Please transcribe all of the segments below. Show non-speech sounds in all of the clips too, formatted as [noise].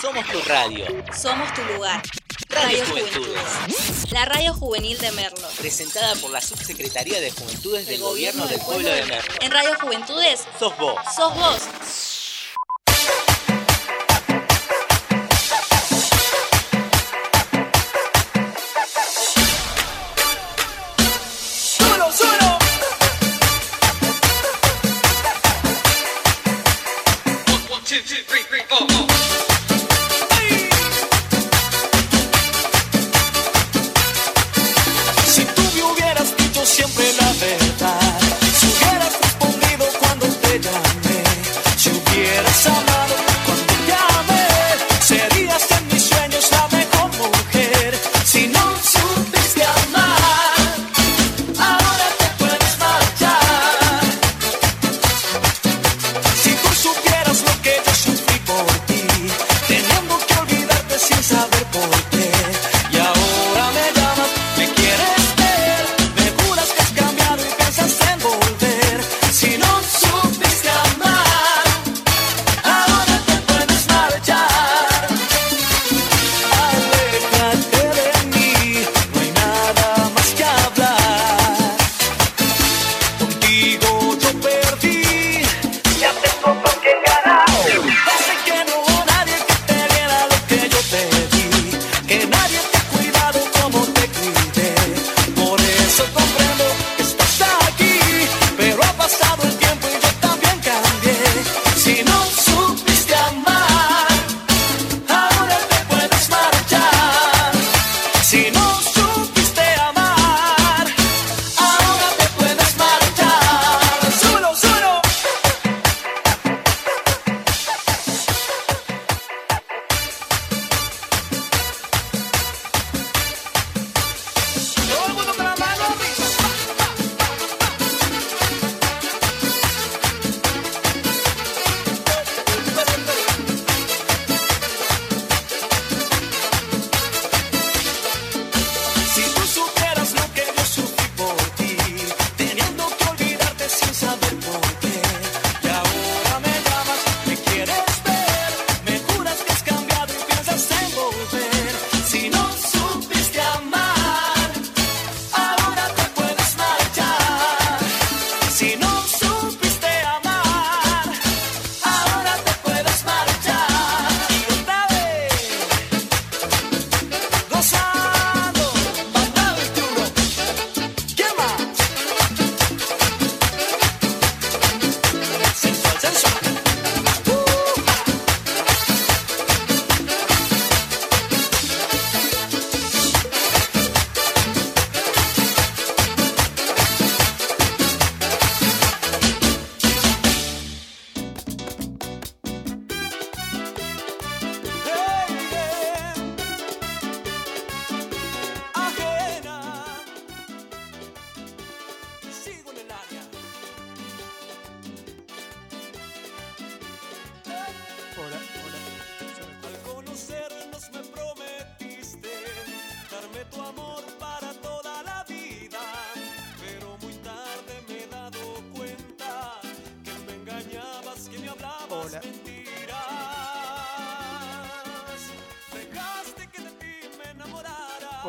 Somos tu radio. Somos tu lugar. Radio, Juventudes. La radio juvenil de Merlo. Presentada por la Subsecretaría de Juventudes del, Gobierno, Gobierno del Pueblo de Merlo. En Radio Juventudes. Sos vos. Sos vos.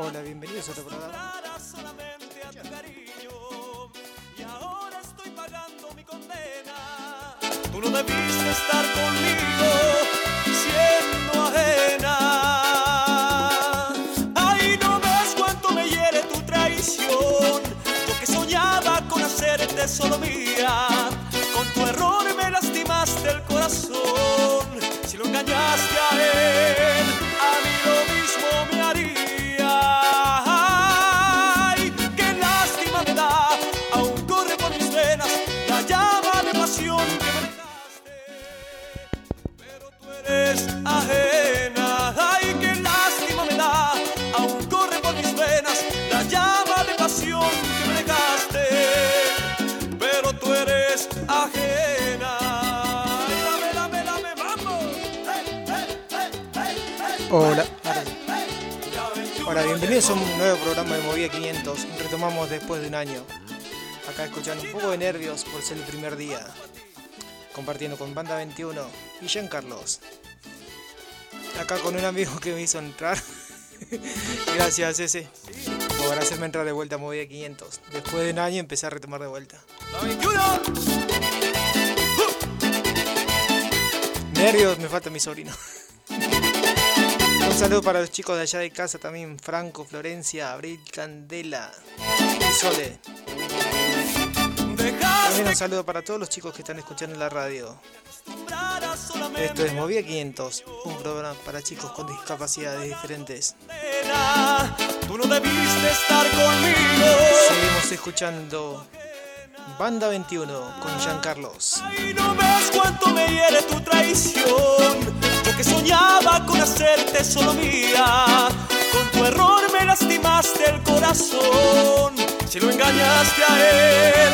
Hola, bienvenidos a otro programa. escuchando un poco de nervios por ser el primer día, compartiendo con Banda 21 y Jean Carlos. Acá con un amigo que me hizo entrar. [laughs] Gracias, ese. Por hacerme entrar de vuelta a Movida 500. Después de un año empecé a retomar de vuelta. Nervios, me falta mi sobrino. [laughs] Un saludo para los chicos de allá de casa también, Franco, Florencia, Abril, Candela y Sole. También un saludo para todos los chicos que están escuchando en la radio. Esto es Movida 500, un programa para chicos con discapacidades diferentes. Nena, Tú no debiste estar conmigo. Seguimos escuchando Banda 21 con Jean Carlos. Y no ves cuánto me hiere tu traición. Yo que soñaba con hacerte solo mía. Con tu error me lastimaste el corazón. Si lo engañaste a él,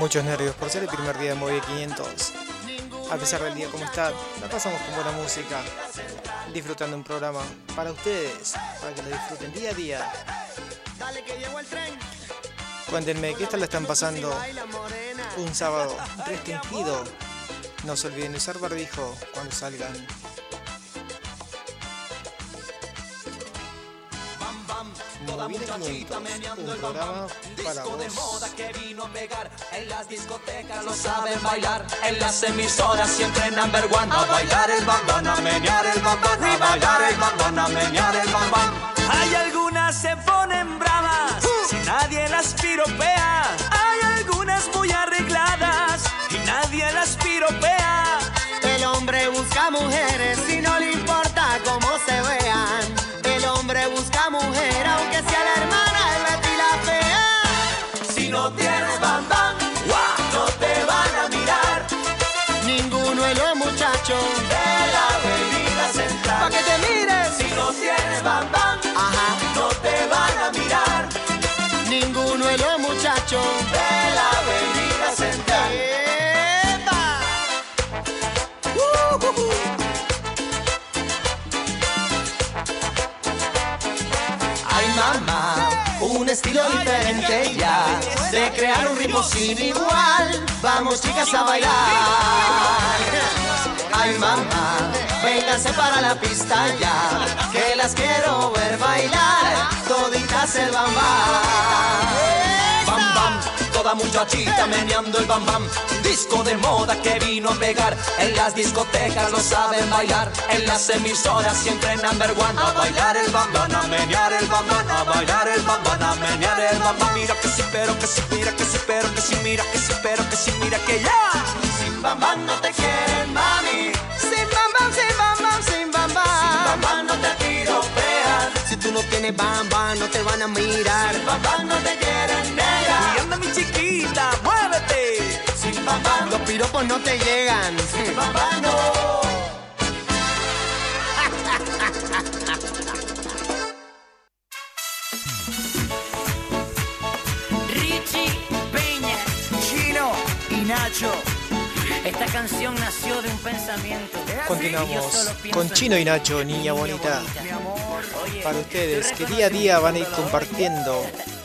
Muchos nervios por ser el primer día de Movida 500. A pesar del día como está, la pasamos con buena música, disfrutando un programa para ustedes, para que lo disfruten día a día. Cuéntenme qué tal la están pasando un sábado restringido. No se olviden de usar barbijo cuando salgan. 500, un programa para vos. que vino a pegar. En las discotecas lo saben bailar. En las emisoras siempre number one. A bailar el bambán a menear el bambán a bailar el bambán a menear el bambán hay algunas se ponen bravas si nadie las piropea. Hay algunas muy arregladas y nadie las piropea. El hombre busca mujeres y no le importa cómo se vean. Busca mujer, aunque sea la hermana de Betty la fea. Si no Crear un ritmo sin igual. Vamos chicas a bailar. Ay mamá, vénganse para la pista ya Que las quiero ver bailar. Toditas bamba Bam bam, toda muchachita meneando el bam bam. Disco de moda que vino a pegar. En las discotecas lo saben bailar. En las emisoras siempre number one. A bailar el bam bam, a menear el bam bam, a bailar el bam bam, a menear el bam bam. Mira que sí, pero que sí, mira que sí, pero que sí, mira que sí, pero que sí, mira que ya. Sin bam bam no te quieren, mami. Sin bam bam, sin bam bam, sin bam Sin bam bam bam no te piropean. Si tú no tienes bam bam, no te van a mirar Sin bam bam no te quieren, mi chiquita, muévete. Sin bam, Los piropos no te llegan sin bam no. Richie Peña, Chino y Nacho. esta canción nació de un pensamiento. Continuamos con Chino y Nacho, niña bonita. Mi amor. Oye, Para ustedes, que día a día van a ir compartiendo. [laughs] [laughs]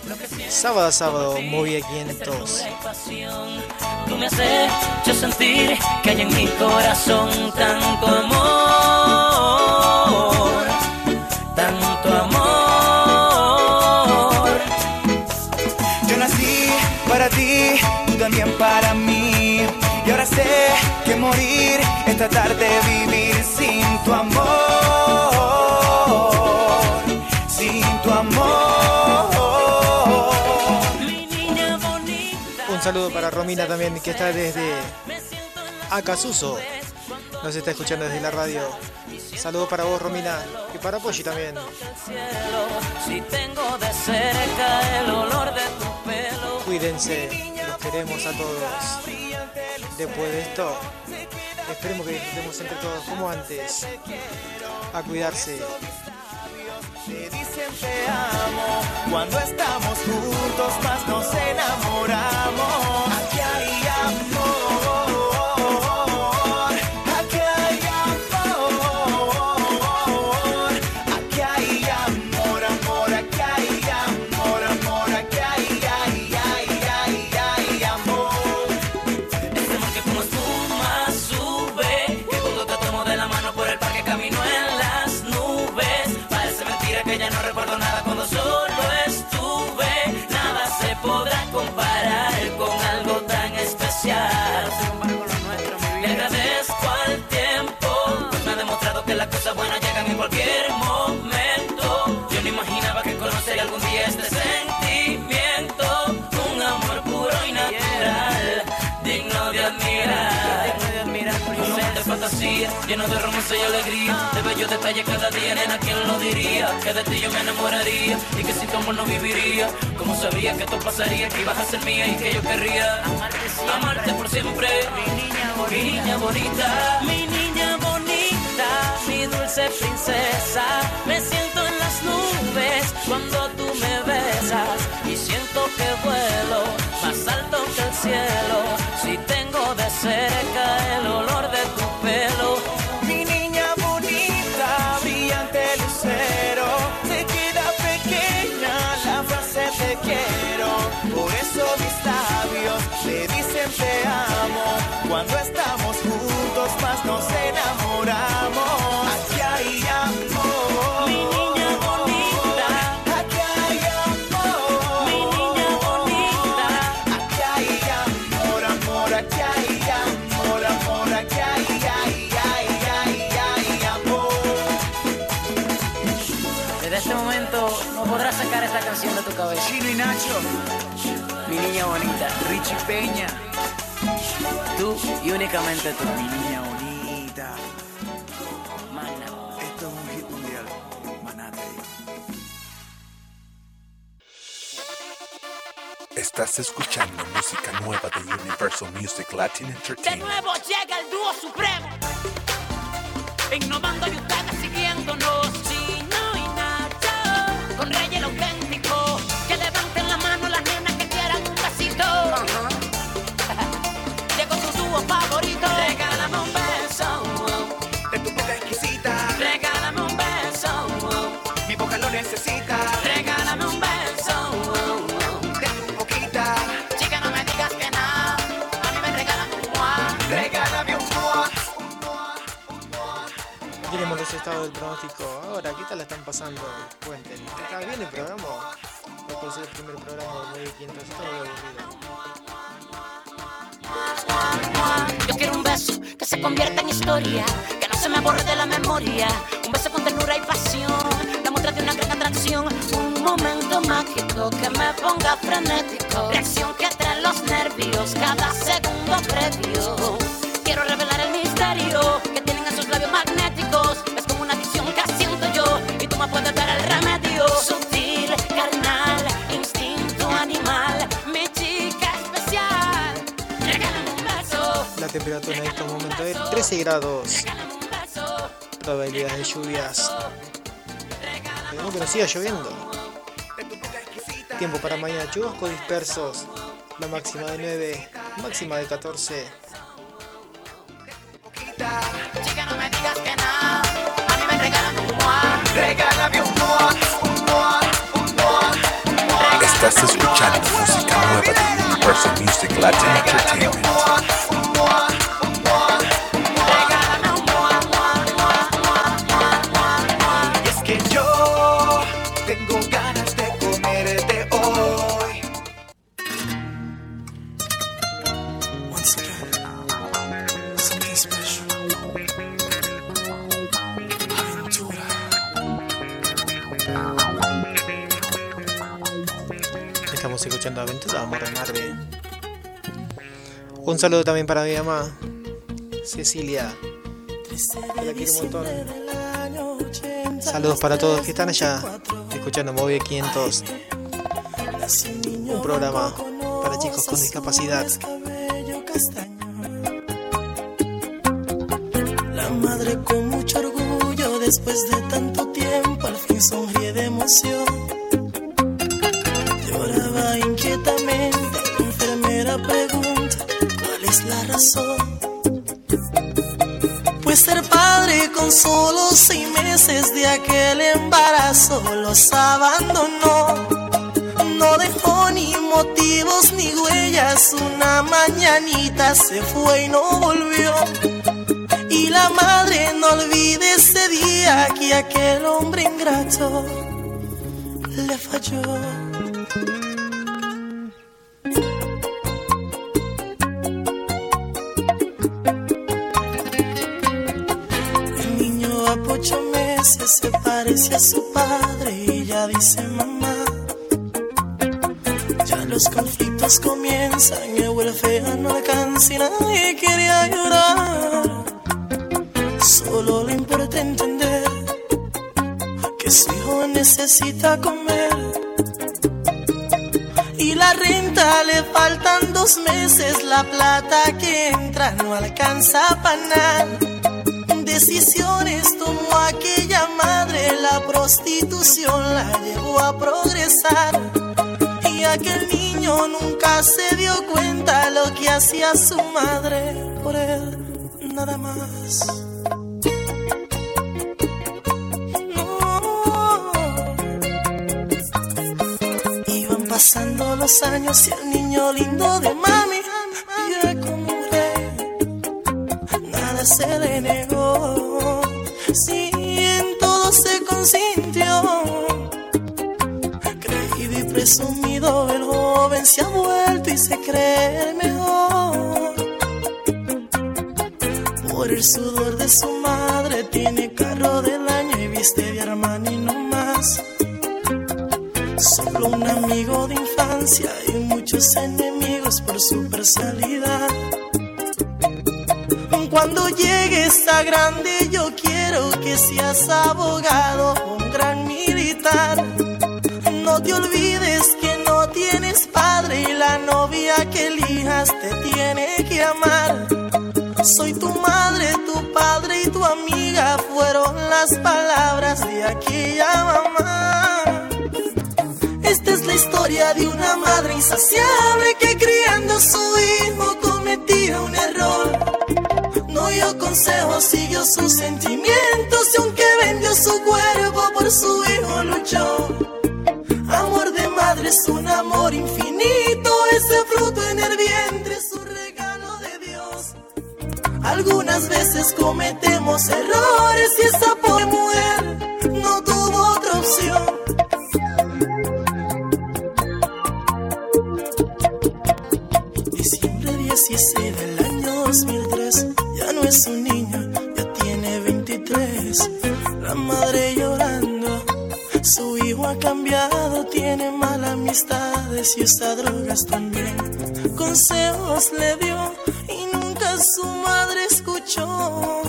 Sábado a sábado, Movie de 500. ternura y pasión. Tú me has hecho sentir que hay en mi corazón tanto amor, tanto amor. Yo nací para ti, tú también para mí. Y ahora sé que morir es tratar de vivir sin tu amor. Saludo para Romina también, que está desde Acasuso. Nos está escuchando desde la radio. Saludo para vos, Romina, y para Polly también. Cuídense, los queremos a todos. Después de esto, esperemos que disfrutemos entre todos como antes. A cuidarse. Te dicen te amo cuando estamos juntos más nos enamoramos. Lleno de romance y alegría, de bellos detalles cada día, nena, ¿quién lo diría? Que de ti yo me enamoraría y que sin tu amor no viviría. Como sabía que esto pasaría, que ibas a ser mía y que yo querría amarte por siempre. Mi niña bonita, mi niña bonita, mi niña bonita, mi dulce princesa. Me siento en las nubes cuando tú me besas y siento que vuelo más alto que el cielo. Si tengo de cerca el olor de tu Mi niña bonita, brillante lucero, se queda pequeña la frase te quiero. Por eso mis labios le dicen te amo. Cuando estamos juntos más nos enamoramos. Richie Peña. Tú y únicamente tú, mi niña bonita. Esto es un hit mundial. Manate. Estás escuchando música nueva de Universal Music Latin Entertainment. De nuevo llega el dúo supremo. Innovando y ustedes Estados del pronóstico. Ahora, ¿qué tal la están pasando? Cuenten. ¿Está bien el programa? O por ser el primer programa de 1500 está muy aburrido. Yo quiero un beso que se convierta en historia, que no se me borre de la memoria. Un beso con ternura y pasión, la muestra de una gran atracción. Un momento mágico que me ponga frenético. Reacción que trae los nervios cada segundo previo. Quiero revelar el misterio que tienen temperatura en estos momentos es 13 grados. Probabilidades de lluvias. Esperemos que no siga lloviendo. Tiempo para mañana chubascos dispersos. La máxima de 9, máxima de 14. Chica, no me digas que no. A mí me regalan un mua. Regálame un mua, un mua, un mua. Estás escuchando música nueva de Universal Music Latin Entertainment. Estamos escuchando Aventura Amor en Marvel. Un saludo también para mi mamá, Cecilia. la quiero un montón. Saludos para todos que están allá escuchando Movie 500. Un programa para chicos con discapacidad. La madre con mucho orgullo, después de tanto tiempo, al fin sonríe de emoción. ¿Cuál es la razón? Pues ser padre con solo seis meses de aquel embarazo los abandonó. No dejó ni motivos ni huellas, una mañanita se fue y no volvió. Y la madre no olvide ese día que aquel hombre ingrato le falló. Parece a su padre y ella dice mamá. Ya los conflictos comienzan, el huérfano no alcanza y nadie quiere ayudar. Solo le importa entender que su hijo necesita comer. Y la renta le faltan dos meses, la plata que entra no alcanza para nada. Decisiones tomó aquella madre, la prostitución la llevó a progresar. Y aquel niño nunca se dio cuenta lo que hacía su madre por él, nada más. Iban pasando los años y el niño lindo de mami vive como. Nada se le negó, presumido, el joven se ha vuelto y se cree el mejor. Por el sudor de su madre tiene carro del año y viste de Armani no más. Solo un amigo de infancia y muchos enemigos por su personalidad. Cuando llegues a grande yo quiero que seas abogado, un gran militar. No te olvides y la novia que elijas te tiene que amar. Soy tu madre, tu padre y tu amiga, fueron las palabras de aquella mamá. Esta es la historia de una madre insaciable que criando a su hijo cometía un error. No dio consejos, siguió sus sentimientos y aunque vendió su cuerpo por su hijo luchó. Es un amor infinito, ese fruto en el vientre es un regalo de Dios. Algunas veces cometemos errores y esa pobre mujer no tuvo otra opción. Diciembre 16 del año 2003, ya no es un niño, ya tiene 23. La madre llorando, su hijo ha cambiado, tiene malas amistades y usa drogas también. Consejos le dio y nunca su madre escuchó.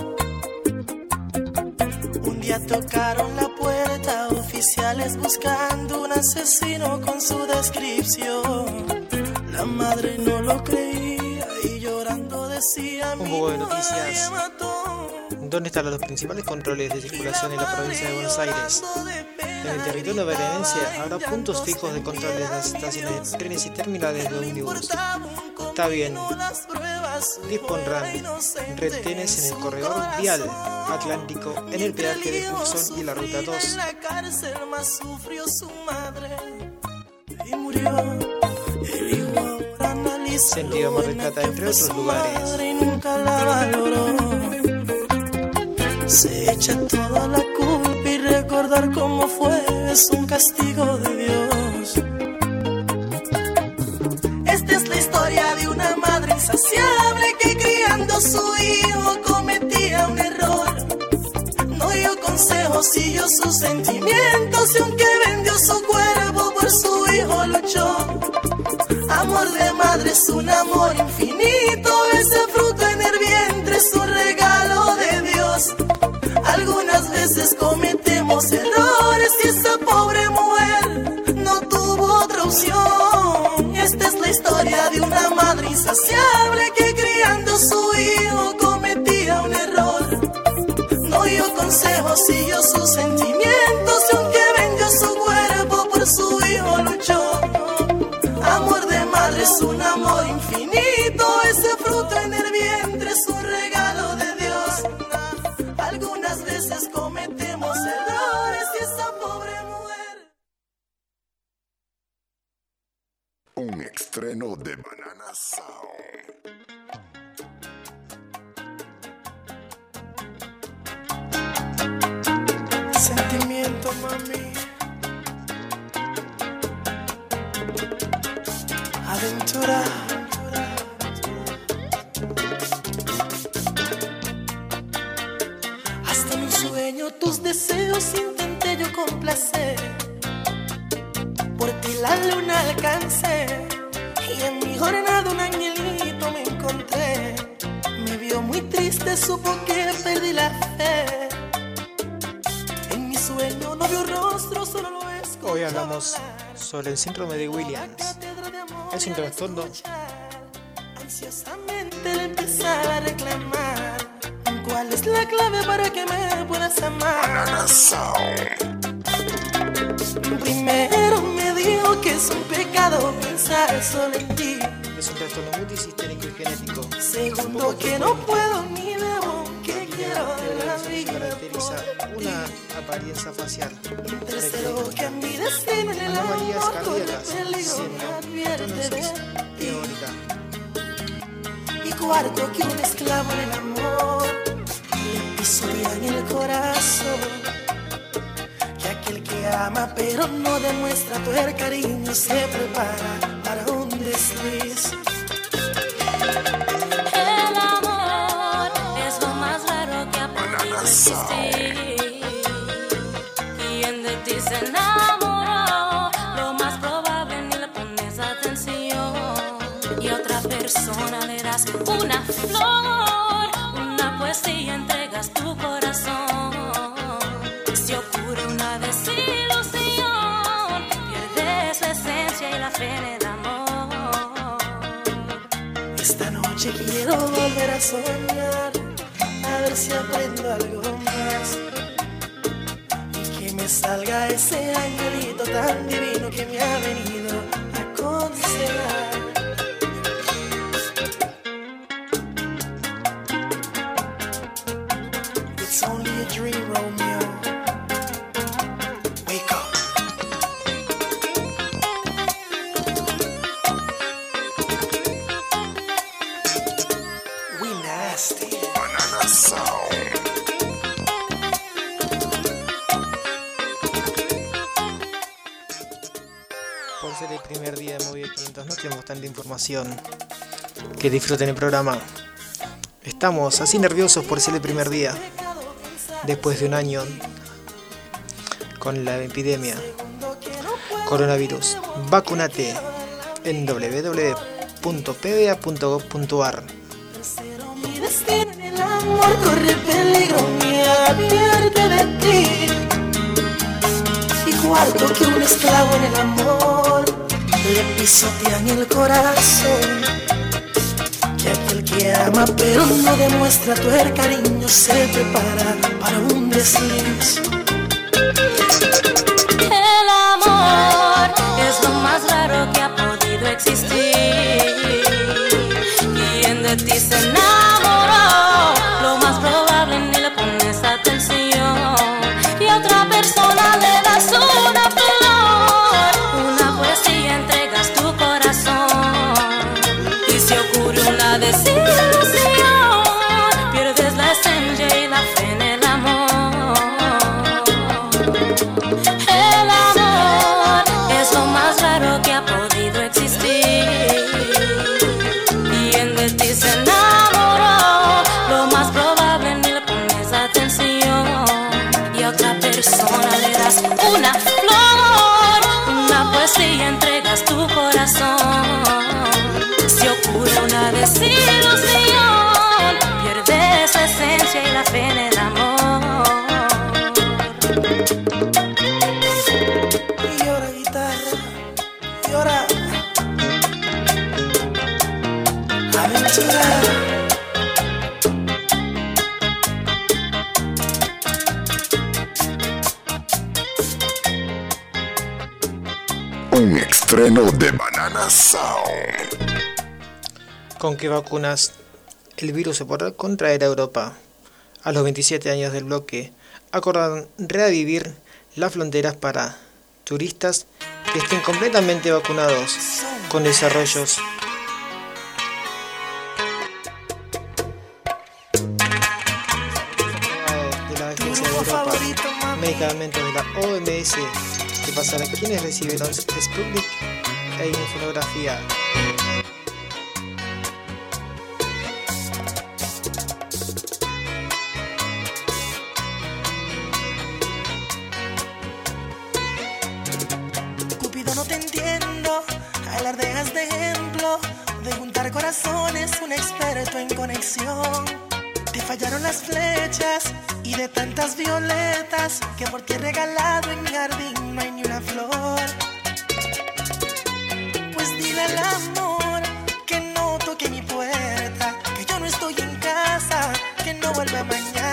Un día tocaron la puerta, oficiales buscando un asesino con su descripción. La madre no lo creía Un "Mi poco de noticias. nadie mató". ¿Dónde están los principales controles de circulación en la provincia de Buenos Aires? En el territorio berenense habrá puntos fijos de control de las estaciones de trenes y terminales de ómnibus. Está bien, dispondrán retenes en el corredor vial atlántico, en el peaje de Hudson y la ruta 2. Sentido Plata, que entre otros lugares. y. Se echa toda la culpa y recordar cómo fue es un castigo de Dios. Esta es la historia de una madre insaciable que criando a su hijo cometía un error. No dio consejos, siguió sus sentimientos y aunque vendió su cuerpo por su hijo luchó. Es un amor infinito, ese fruto en el vientre es un regalo de Dios. Algunas veces cometemos errores y esa pobre mujer no tuvo otra opción. Esta es la historia de una madre insaciable Sentimiento, mami. Aventura. Hasta en un sueño tus deseos intenté yo complacer. Por ti la luna alcancé. Y en mi jornada un angelito me encontré. Me vio muy triste, supo que perdí la fe. En mi sueño no vio rostro, solo lo escucho Hoy hablamos sobre el síndrome de Williams. Es un trastorno Ansiosamente le empezaba a reclamar ¿Cuál es la clave para que me puedas amar? Primero me dijo que es un pecado pensar solo en ti Es un trastorno multisistémico y genético. Segundo que no puedo ni debo que quiero de la vida caracteriza una apariencia facial. Tercero que a mi destino en el amor corre cardíacas, peligro me advierte teórica. Y cuarto que un esclavo en el amor le pisotean el corazón. Ama pero no demuestra todo el cariño se prepara para un desliz. El amor es lo más raro que ha podido existir. Quien de ti se enamoró, lo más probable ni le pones atención. Y a otra persona le das una soñar, a ver si aprendo algo más. Y que me salga ese angelito tan divino que me ha venido a aconsejar. 500 no tenemos tanta información. Que disfruten el programa. Estamos así nerviosos por ser el primer día. Después de un año con la epidemia. Coronavirus. Vacunate en en el amor corre que un esclavo en el amor, le pisotean el corazón. Que aquel que ama pero no demuestra tu cariño se prepara para un desliz. El amor es lo más raro que ha podido existir. Quien de ti se enamoró, ¿Con qué vacunas el virus se podrá contraer a Europa? A los 27 años del bloque, acordaron revivir las fronteras para turistas que estén completamente vacunados con desarrollos de la Agencia de Europa, medicamentos de la OMS, que pasará a quienes recibieron Sputnik e inmunografía. Juntar corazones, un experto en conexión. Te fallaron las flechas y de tantas violetas que por ti he regalado en mi jardín no hay ni una flor. Pues dile al amor que no toque mi puerta, que yo no estoy en casa, que no vuelva mañana.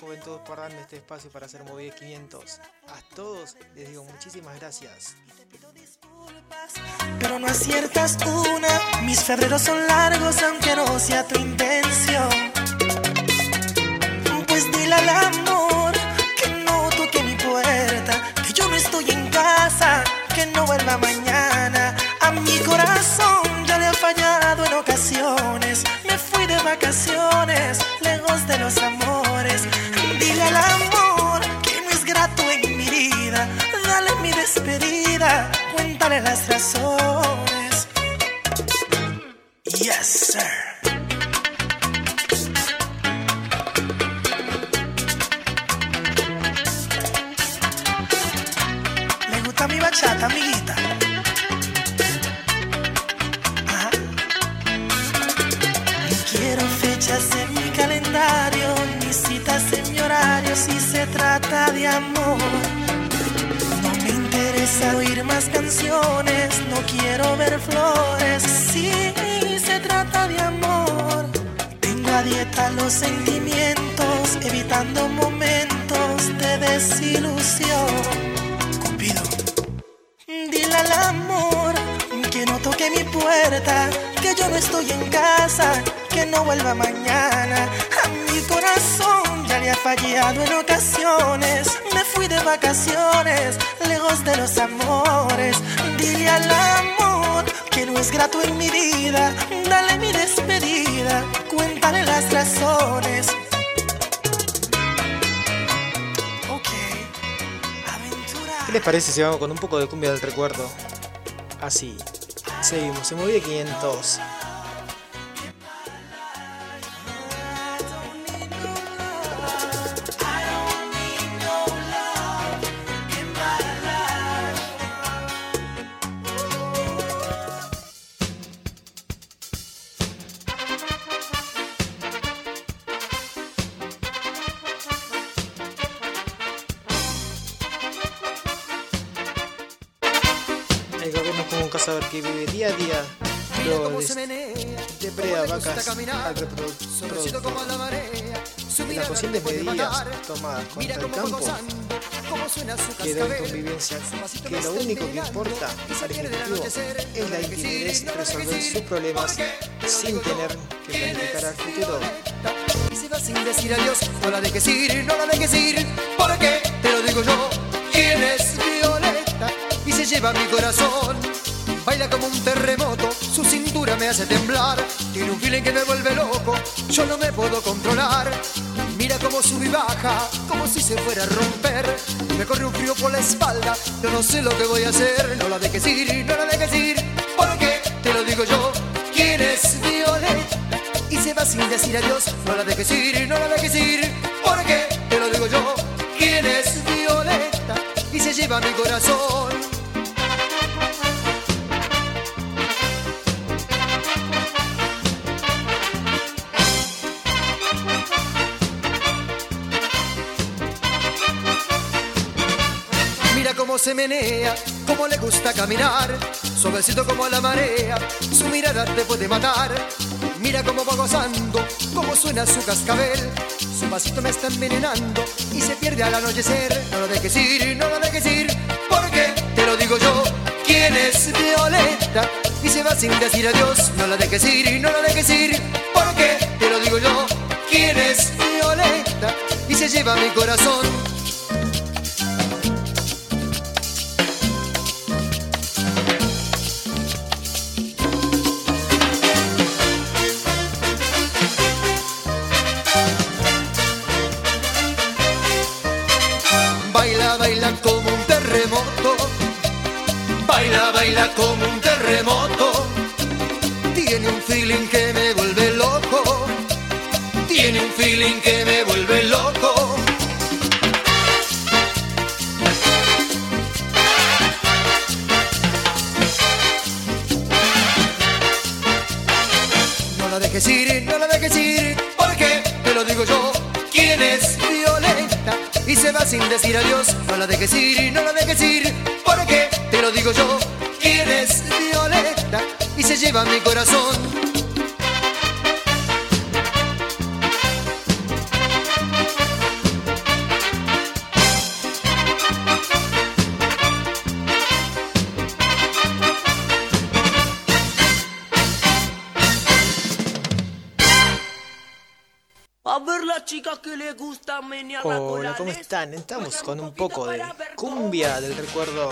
Juventud por darme este espacio para hacer Movida 500. A todos les digo muchísimas gracias. Pero no aciertas una, mis febreros son largos aunque no sea tu intención. Pues dile al amor que no toque mi puerta, que yo no estoy en casa, que no vuelva mañana. Mi corazón ya le ha fallado en ocasiones, me fui de vacaciones, lejos de los amores. Dile al amor que no es grato en mi vida, dale mi despedida, Cuéntale las razones. Yes, sir. Le gusta mi bachata, amiguita. En mi calendario, ni citas en mi horario si se trata de amor. No me interesa oír más canciones, no quiero ver flores si se trata de amor. Tengo a dieta los sentimientos, evitando momentos de desilusión. Cupido. Dile al amor que no toque mi puerta, que yo no estoy en casa, que no vuelva mañana. A mi corazón ya le ha fallado en ocasiones. Me fui de vacaciones, lejos de los amores. Dile al amor que no es grato en mi vida. Dale mi despedida, cuéntale las razones. Ok, aventura. ¿Qué les parece si vamos con un poco de cumbia del recuerdo? Así. Seguimos, se movía 500. Que vive día a día. De, depreda vacas al reproductor. Y las posibles medidas tomadas contra el campo quedó en convivencia que lo único que importa al Ejecutivo es la y resolver sus problemas sin tener que planificar al futuro. Y se va sin decir adiós, no la dejes ir, no la dejes ir, porque te lo digo yo, quién es Violeta y se lleva mi corazón. Baila como un terremoto, su cintura me hace temblar, tiene un feeling que me vuelve loco, yo no me puedo controlar. Mira cómo sube y baja, como si se fuera a romper. Me corre un frío por la espalda, yo no sé lo que voy a hacer. No la dejes ir, no la dejes ir, porque te lo digo yo, quién es Violeta y se va sin decir adiós. No la dejes ir, no la dejes ir, porque te lo digo yo. ¿Quién es Violeta? Y se lleva mi corazón. Se menea, cómo le gusta caminar, suavecito como la marea, su mirada te puede matar. Mira cómo va gozando, cómo suena su cascabel, su pasito me está envenenando y se pierde al anochecer. No lo dejes ir, no lo dejes ir, porque te lo digo yo, ¿quién es Violeta? Y se va sin decir adiós, no la dejes ir, no la dejes ir, porque te lo digo yo, ¿quién es Violeta? Y se lleva mi corazón. Como un terremoto. Baila, baila como un terremoto. Tiene un feeling que me vuelve loco. Tiene un feeling que me vuelve loco. No la dejes ir, no la dejes ir, porque te lo digo yo. ¿Quién es? Sin decir adiós. No la dejes ir, no la dejes ir, porque te lo digo yo. ¿Quién es Violeta? Y se lleva mi corazón. Hola, ¿cómo están? Estamos con un poco de cumbia del recuerdo.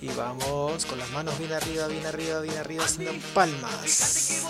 Y vamos con las manos bien arriba, bien arriba, bien arriba, haciendo palmas.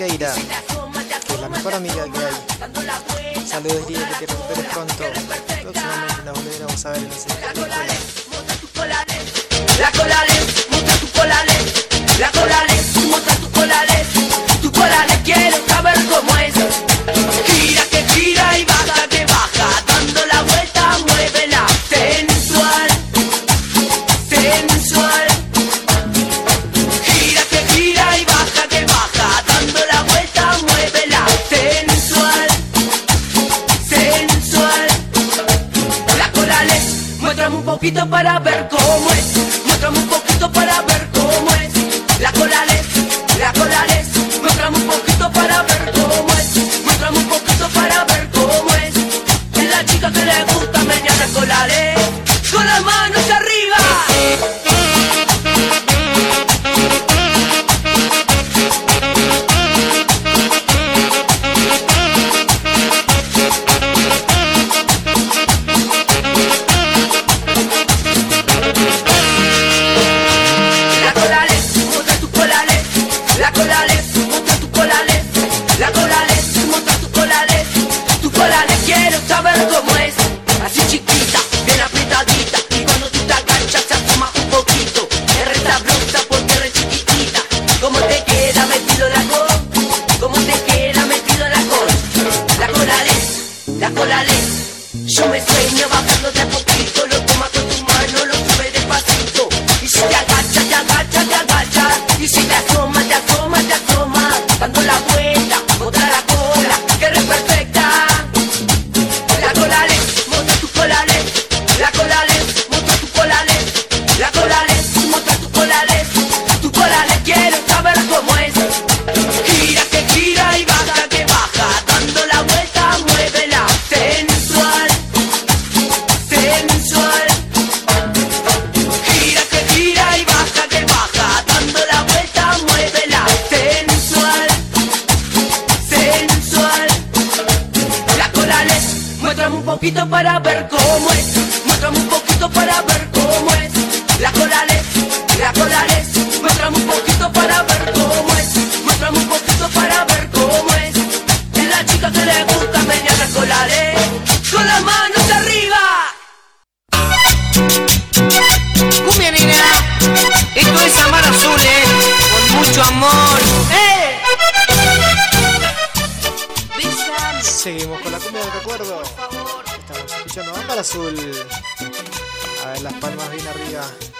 Mosqueira.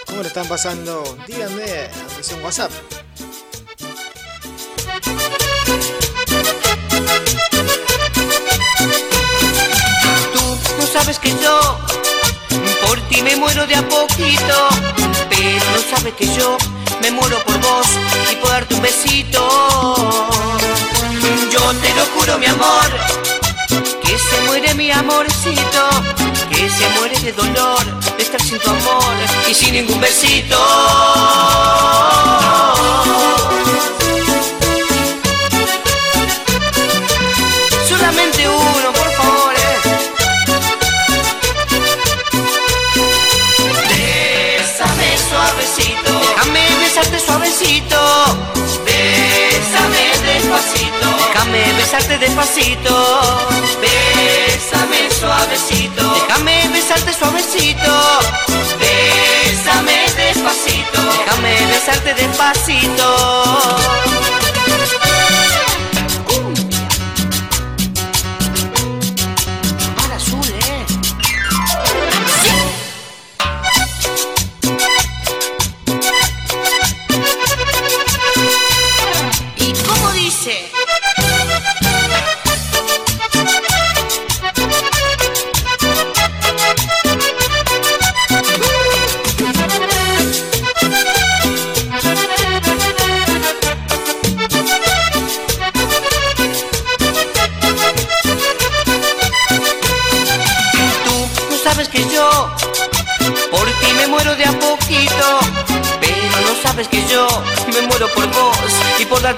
¿Cómo lo están pasando? Díganme, aunque sea WhatsApp. Tú no sabes que yo por ti me muero de a poquito, pero no sabes que yo me muero por vos y por darte un besito. Yo te lo juro, mi amor se muere mi amorcito, que se muere de dolor de estar sin tu amor y sin ningún besito. besarte despacito. Bésame suavecito. Déjame besarte suavecito. Bésame despacito. Déjame besarte despacito.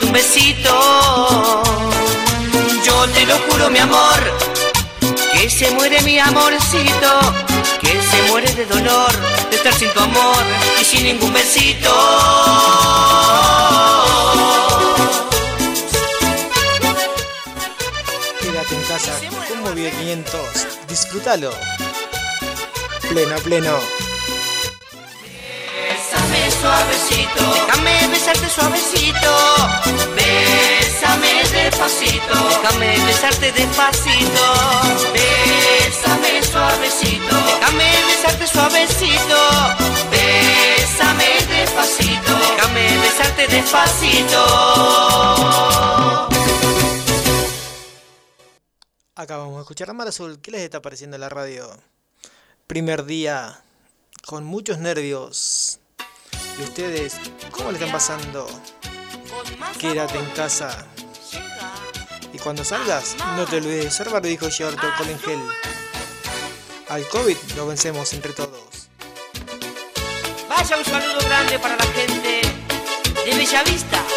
un besito. Yo te lo juro, mi amor, que se muere mi amorcito, que se muere de dolor, de estar sin tu amor y sin ningún besito. Quédate en casa con Movie 500, disfrútalo. Pleno, pleno suavecito. Déjame besarte suavecito. Bésame despacito. Déjame besarte despacito. Bésame suavecito. Déjame besarte suavecito. Bésame despacito. Déjame besarte despacito. Acabamos de escuchar a Mar Azul. ¿Qué les está pareciendo en la radio? Primer día con muchos nervios, ¿Y ustedes cómo le están pasando? Quédate en casa. Y cuando salgas, no te olvides de usar barbijo y llevar tu alcohol en. Al COVID lo vencemos entre todos. Vaya un saludo grande para la gente de Bellavista.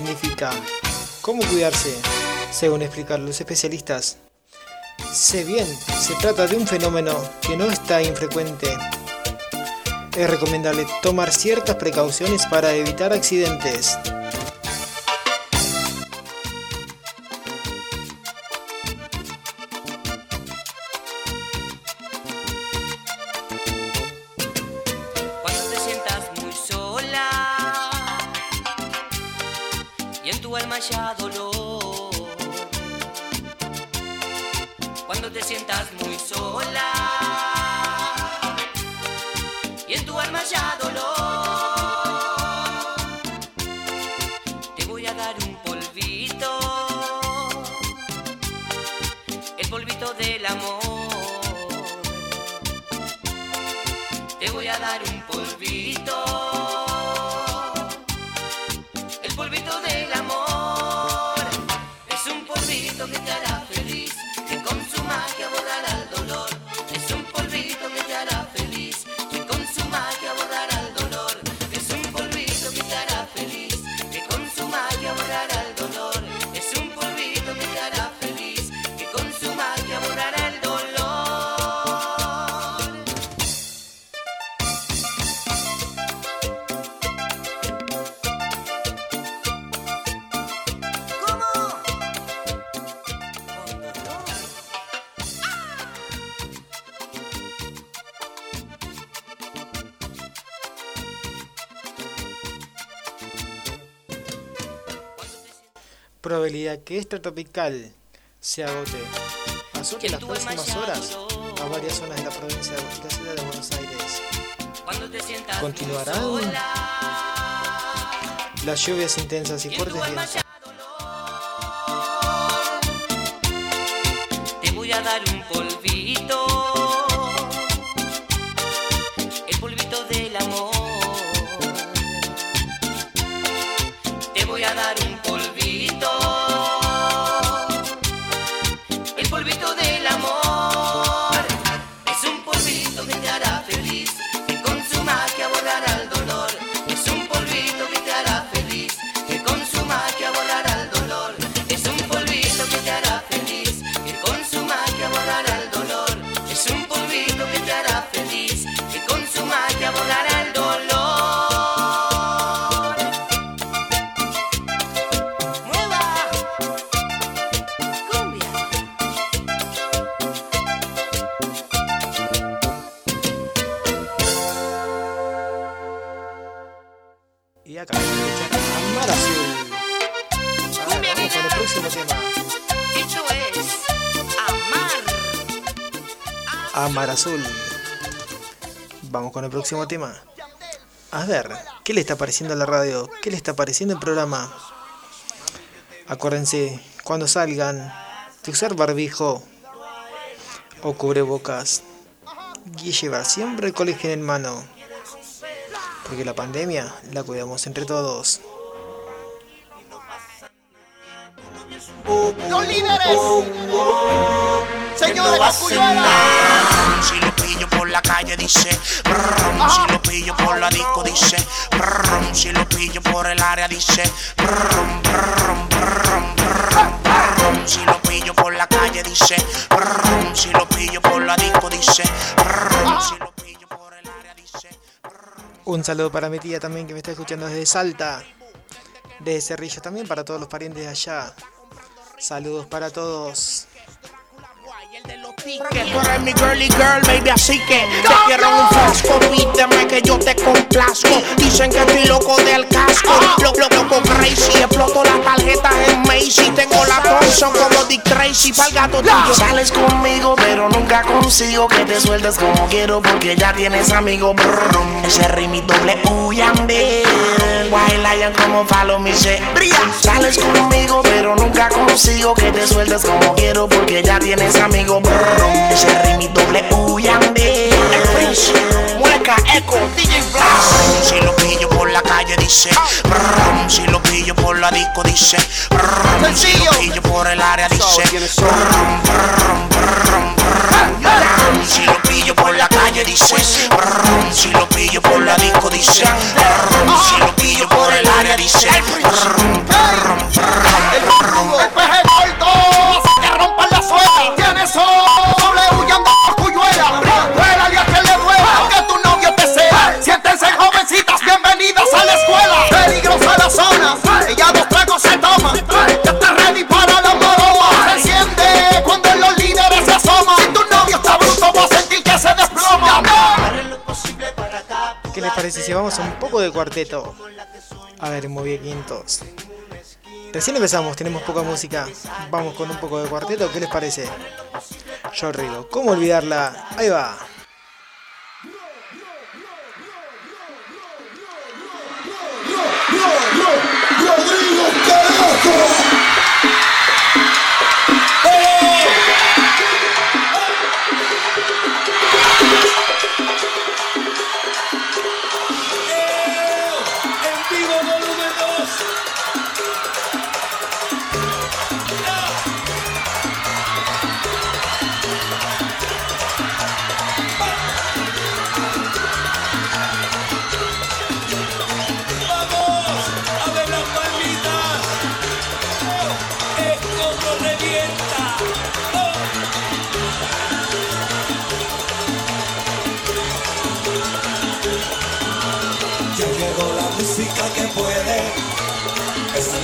significa cómo cuidarse, según explican los especialistas. Sé bien, se trata de un fenómeno que no está infrecuente. Es recomendable tomar ciertas precauciones para evitar accidentes. que este tropical se agote. Azul en las próximas horas a varias zonas de la provincia de la ciudad de Buenos Aires. Continuarán las lluvias intensas y fuertes vientos. El próximo tema. A ver, ¿qué le está pareciendo a la radio? ¿Qué le está pareciendo el programa? Acuérdense, cuando salgan, de usar barbijo o cubrebocas y llevar siempre el colegio en mano. Porque la pandemia la cuidamos entre todos. Los líderes. Señores, la calle dice. Brum, Si lo pillo por la disco dice. Brum, Si lo pillo por el área dice. Brum, brum, brum, brum. Si lo pillo por la calle dice. Brum, Si lo pillo por la disco dice. Brum, Si lo pillo por el área dice. Un saludo para mi tía también que me está escuchando desde Salta, desde Cerrillo también, para todos los parientes de allá. Saludos para todos. Que tú eres mi girly girl, baby, así que te quiero en un frasco, pídeme que yo te complazco. Dicen que estoy loco del casco, lo, lo, loco crazy, exploto las tarjetas en Macy. Tengo la Thompson como Dick Tracy, pa'l gato tuyo. Sales conmigo, pero nunca consigo que te sueltes como quiero porque ya tienes amigo. Brum. Ese ritmito doble huyande. White Lion como follow me brilla. Sales conmigo, pero nunca consigo que te sueltes como quiero porque ya tienes amigo. Brum. Ese ritmito doble huyande. Mueca, eco, DJ Blast. Si lo pillo por la calle dice. Brum, Si lo pillo por la disco dice. Brum, Si lo pillo por el área dice. brum, brum, brum, brum, brum. Si lo pillo por la calle dice. Brum, Si lo pillo por la disco dice. Brum, Si lo pillo por el área dice. Brum, brum, brum, brum. Si vamos a un poco de cuarteto? A ver, muy quintos. Recién empezamos, tenemos poca música. Vamos con un poco de cuarteto, ¿qué les parece? Yo río, ¿cómo olvidarla? Ahí va. Rodrigo Carajo.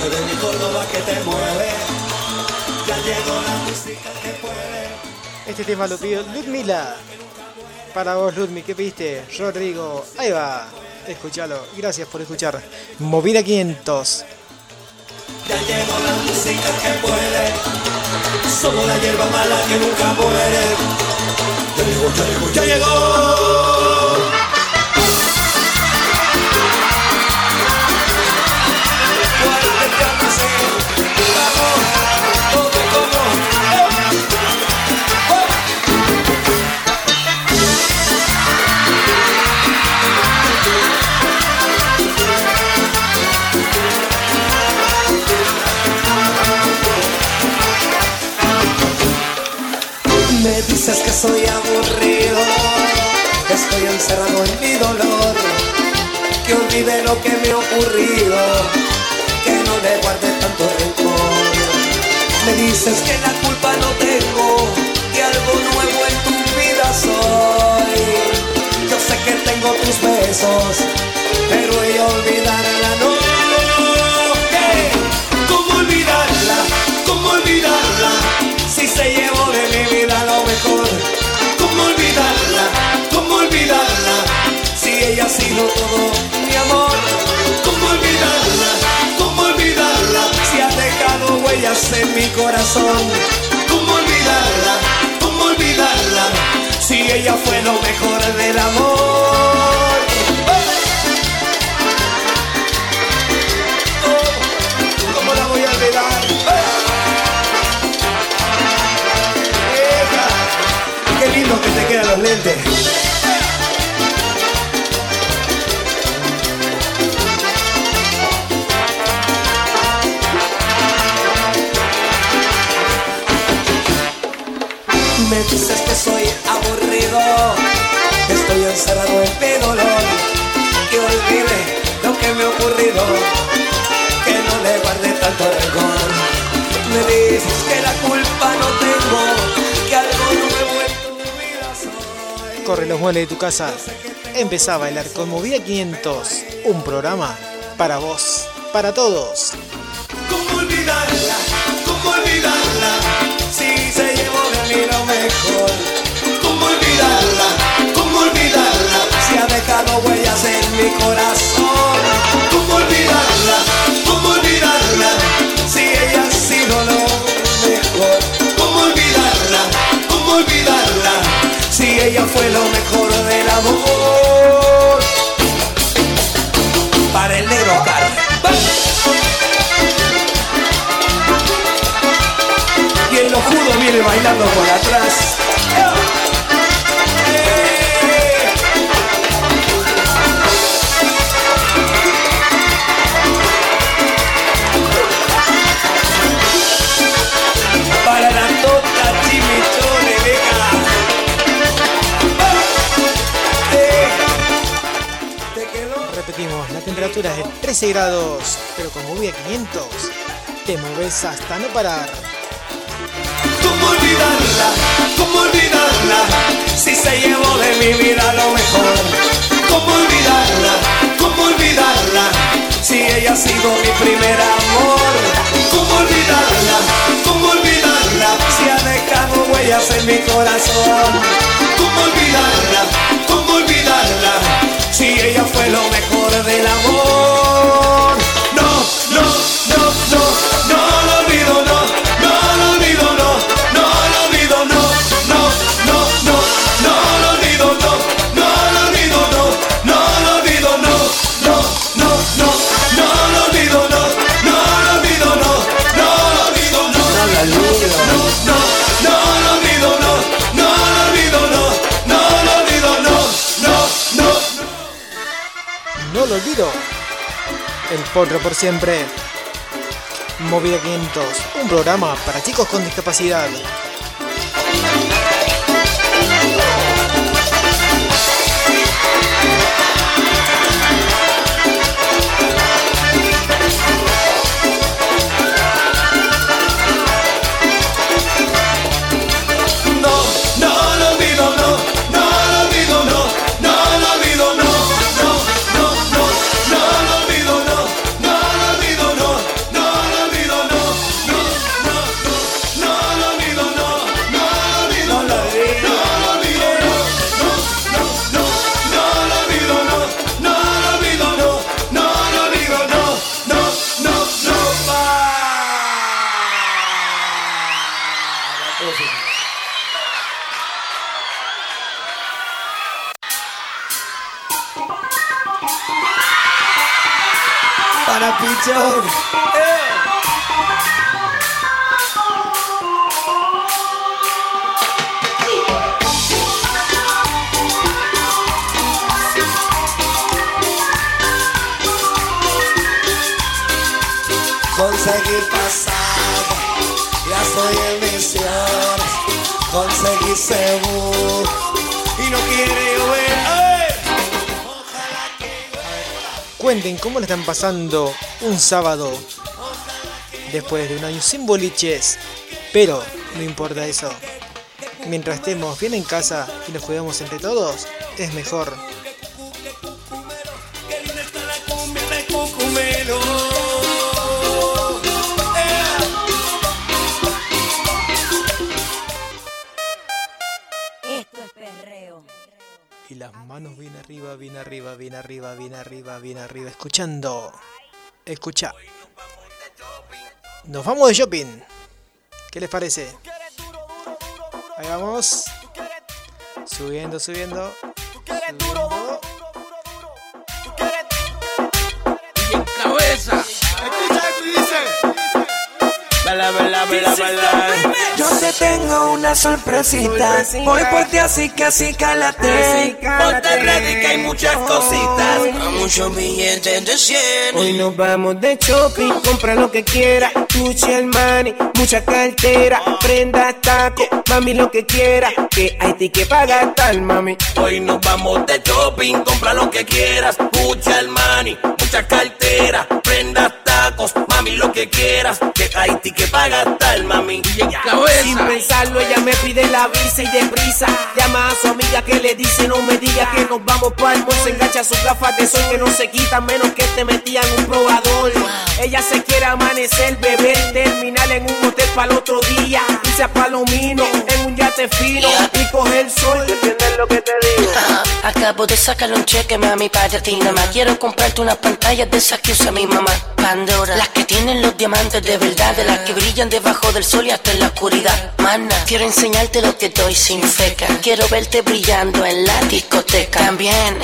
Esa no es de mi Córdoba que te mueve. Ya llegó la música que puede. Este tema lo pidió Ludmila. Para vos, Ludmi, ¿qué pediste? Rodrigo, ahí va. Escuchalo. Gracias por escuchar. Movida 500. Ya llegó la música que puede. Somos la hierba mala que nunca muere. Ya llegó, ya llegó, ya llegó. Soy aburrido, estoy encerrado en mi dolor, que olvide lo que me ha ocurrido, que no le guarde tanto rencor. Me dices que la culpa no tengo, que algo nuevo en tu vida soy. Yo sé que tengo tus besos, pero yo olvidarla no. ¿Qué? Sido todo mi amor. ¿Cómo olvidarla? ¿Cómo olvidarla? Si ha dejado huellas en mi corazón. ¿Cómo olvidarla? ¿Cómo olvidarla? Si ella fue lo mejor del amor. ¿Cómo la voy a olvidar? Qué lindo que te quedan los lentes. Dolor, que olvide lo que me ha ocurrido, que no le guarde tanto rencor. Me dices que la culpa no tengo, que algo nuevo en tu vida soy. Corre los muebles de tu casa. Empezá a bailar con Movida 500. Un programa para vos, para todos. Huellas en mi corazón. ¿Cómo olvidarla? ¿Cómo olvidarla? Si ella ha sido lo mejor. ¿Cómo olvidarla? ¿Cómo olvidarla? Si ella fue lo mejor del amor. Para el negro Oscar. Y el lojudo viene bailando por atrás. Repetimos, la temperatura es de 13 grados, pero con Movida 500 te moves hasta no parar. ¿Cómo olvidarla? ¿Cómo olvidarla? Si se llevó de mi vida lo mejor. ¿Cómo olvidarla? ¿Cómo olvidarla? Si ella ha sido mi primer amor. ¿Cómo olvidarla? ¿Cómo olvidarla? Si ha dejado huellas en mi corazón. ¿Cómo olvidarla? Potro por siempre. Movida 500, un programa para chicos con discapacidad. Cómo le están pasando un sábado después de un año sin boliches. Pero no importa eso. Mientras estemos bien en casa y nos cuidamos entre todos, es mejor. Bien arriba, bien arriba, bien arriba, bien arriba. Escuchando. Escucha. Nos vamos de shopping. ¿Qué les parece? Ahí vamos. Subiendo. subiendo. Bala, bala, bala, bala. Yo te tengo una sorpresita. Voy por ti así que así cálate. Ponte ready que hay muchas cositas. Muchos billetes de 100. Hoy nos vamos de shopping. Compra lo que quiera. Gucci, Armani, mucha cartera. Prenda, taco. Mami, lo que quiera. Que hay ti que pagar tal, mami. Hoy nos vamos de shopping, compra lo que quieras, mucha Armani, mucha cartera, prendas, tacos, mami lo que quieras, que hay ti que paga tal mami. Sin pensarlo, ella me pide la visa y deprisa. Llama a su amiga que le dice: No me diga que nos vamos para el Se engancha sus gafas de sol que no se quitan, menos que te metían un probador. Ella se quiere amanecer, beber, terminar en un hotel para el otro día. Irse a Palomino en un yate fino y coger sol. ¿Entiendes lo que te digo? [laughs] Acabo de sacarle un cheque, mami, para ti nada más. Quiero comprarte unas pantallas de esas que usa mi mamá. Pandora, las que tienen los diamantes de verdad, de las que brillan debajo del sol y hasta en la oscuridad. Mana, quiero enseñarte lo que doy sin feca. Quiero verte brillando en la discoteca. También.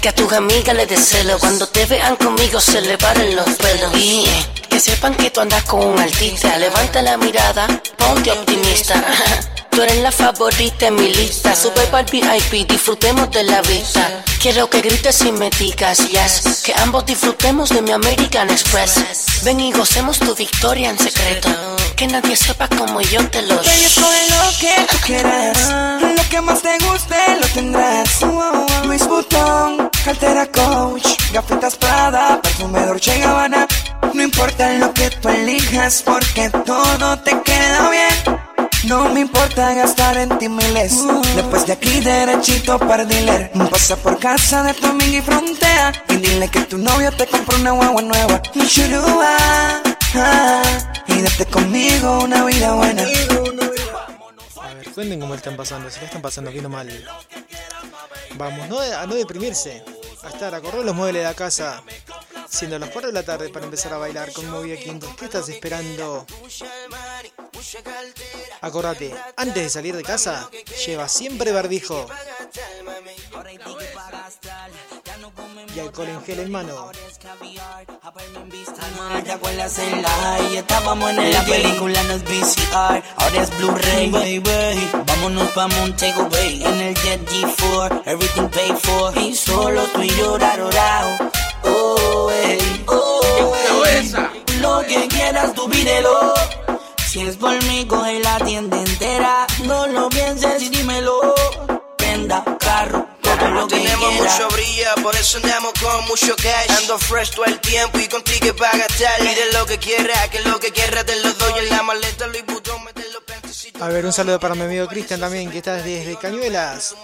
Que a tus amigas les des celo Cuando te vean conmigo se le paren los pelos. Y que sepan que tú andas con un artista. Levanta la mirada, ponte optimista [laughs] Tú eres la favorita en mi lista. Sube para el VIP, disfrutemos de la vista. Quiero que grites y me digas yes. Que ambos disfrutemos de mi American Express. Ven y gocemos tu victoria en secreto. Que nadie sepa como yo te lo Ella escoge lo que tú quieras. Lo que más te guste lo tendrás. Luis Butón, cartera Coach. Gafitas Prada, perfume Dolce Gabbana. No importa lo que tú elijas Porque todo te queda bien no me importa gastar en ti miles. Después de aquí derechito para dealer. Pasa por casa de tu amiga y frontea. Y dile que tu novio te compró una guagua nueva. Churúa, ah, Y date conmigo una vida buena. A ver, cuenten cómo están pasando, si le están pasando o mal. Vamos, no, a no deprimirse, a estar a correr los muebles de la casa, siendo las 4 de la tarde para empezar a bailar con Movia Quintos. ¿Qué estás esperando? Acordate, antes de salir de casa, lleva siempre barbijo y alcohol en gel en mano. ¿Te acuerdas en la y estábamos en la película no es VCR, ahora es Blu-ray, baby. Vámonos pa' Montego Bay en el Jet G4, everything paid for. Y solo tú y yo raro, oh, oh, ey. Lo que quieras tú pídelo. Si es por mí, coge la tienda entera. No lo pienses y dímelo. Prenda, carro, todo lo que Tenemos quiera. mucho brilla, por eso andamos con mucho cash. Ando fresh todo el tiempo y contigo para gastar. Pide lo que quieras, que lo que quieras te lo doy en la maleta. Mete los pantecitos. A ver, un saludo para mi amigo Cristian también, que está desde Cañuelas.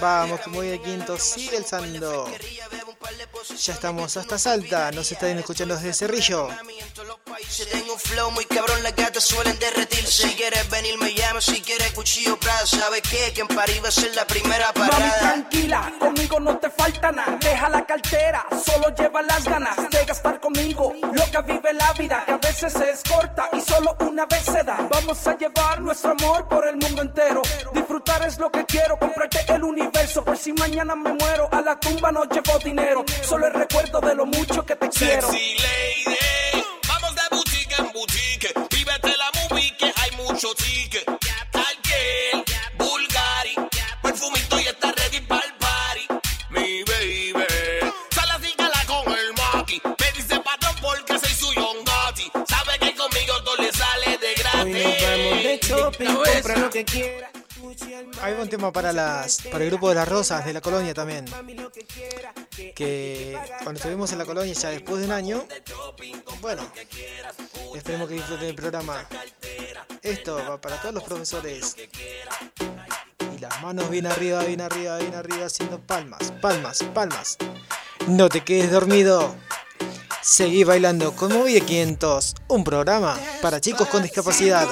Vamos, que voy de quinto, sigue el sando. Ya estamos hasta Salta, nos están escuchando desde Cerrillo. Si tengo un flow muy cabrón, las gatas suelen derretirse. Si quieres venir, me llamas. Si quieres cuchillo, Prada. ¿Sabes qué? Que en París va a ser la primera Mami, parada. tranquila, conmigo no te falta nada. Deja la cartera, solo lleva las ganas de gastar conmigo. Loca vive la vida, que a veces es corta y solo una vez se Vamos a llevar nuestro amor por el mundo entero. Disfrutar es lo que quiero, comprarte el universo. Por si mañana me muero, a la tumba no llevo dinero. Solo el recuerdo de lo mucho que te quiero. Sexy lady, vamos de boutique en boutique. Vívete la movie que hay mucho ticket. Que quiera. Hay un tema para las para el grupo de las rosas de la colonia también. Que cuando estuvimos en la colonia ya después de un año, bueno, esperemos que disfruten el programa. Esto va para todos los profesores. Y las manos bien arriba, bien arriba, bien arriba, haciendo palmas, palmas, palmas. No te quedes dormido. Seguí bailando con Movie 500, un programa para chicos con discapacidad.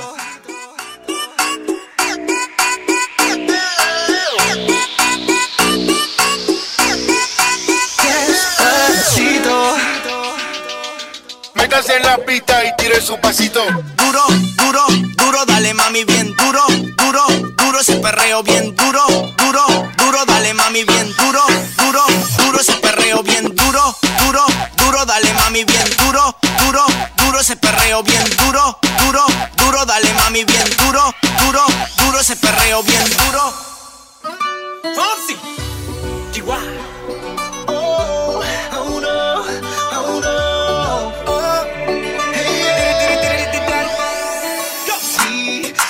Métase en la pista y tire su pasito. Duro, duro, duro, dale mami bien duro, duro, duro ese perreo bien duro, duro, duro, dale mami bien duro, duro, duro ese perreo bien duro, duro, duro, dale mami bien duro, duro, duro ese perreo bien duro, duro, duro, dale mami bien duro, duro, duro ese perreo bien duro. Fonsi, Chihuahua. Oh, oh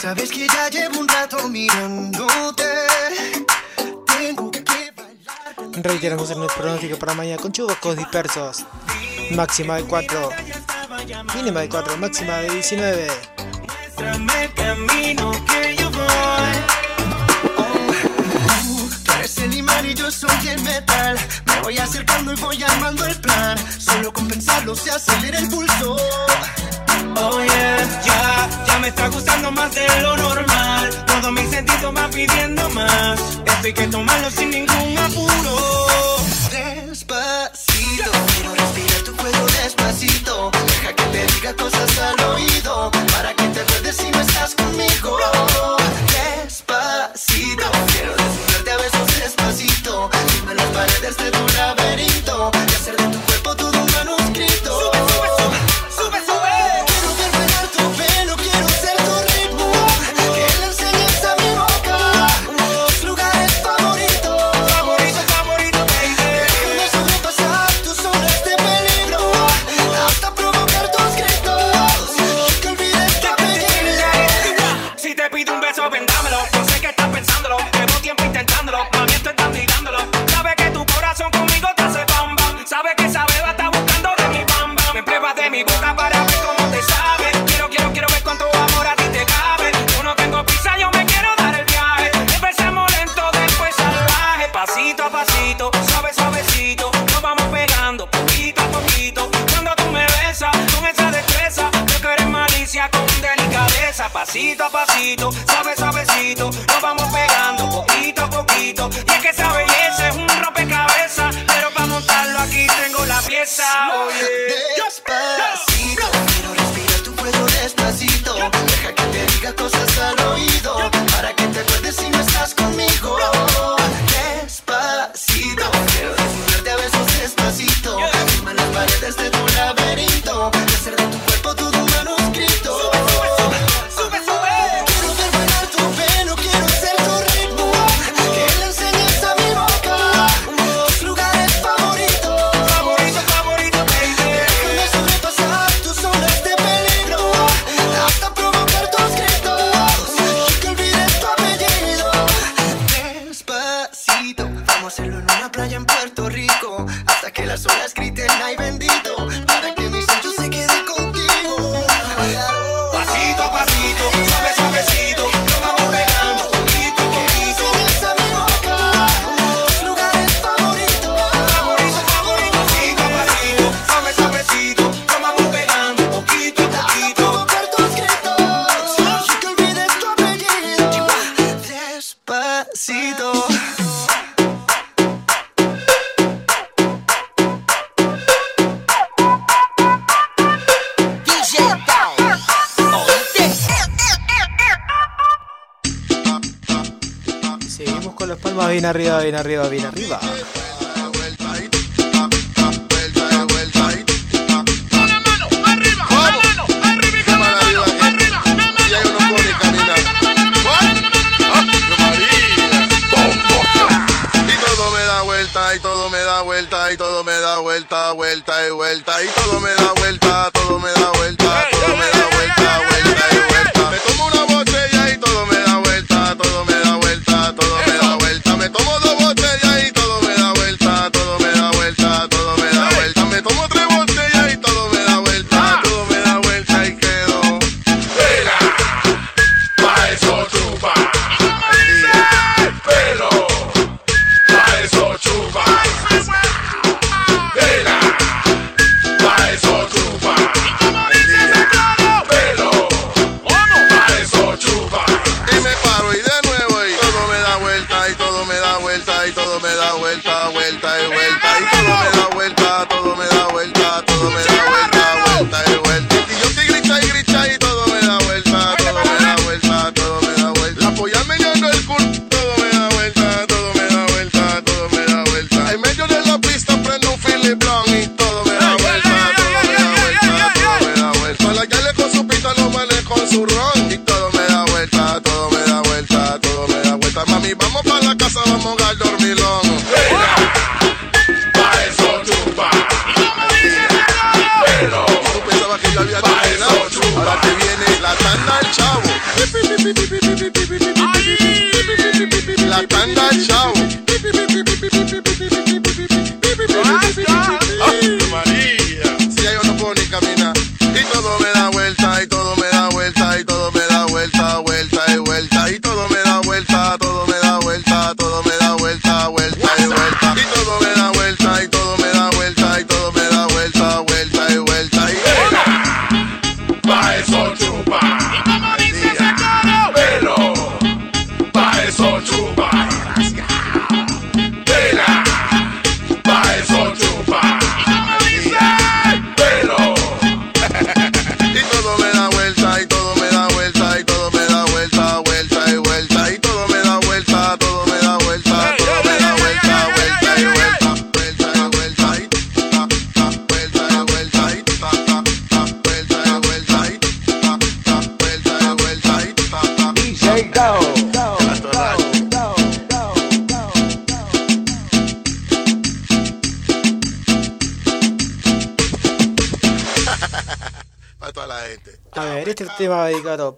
sabes que ya llevo un rato mirándote. Tengo que Reiteramos el pronóstico para mañana con chubascos dispersos. Máxima de 4. Mínima de 4, máxima de 19. Muéstrame el camino que yo voy. Tú eres el imán y yo soy el metal. Me voy acercando y voy armando el plan. Solo con pensarlo se acelera el pulso. Oh yeah, ya, ya me está gustando más de lo normal. Todos mis sentidos van pidiendo más. Esto hay que tomarlo sin ningún apuro. Despacito, quiero respirar tu cuello despacito. Deja que te diga cosas al oído. Para que te acuerdes si no estás conmigo. Despacito, quiero desnudarte a besos despacito. Firma las paredes de tu laberinto.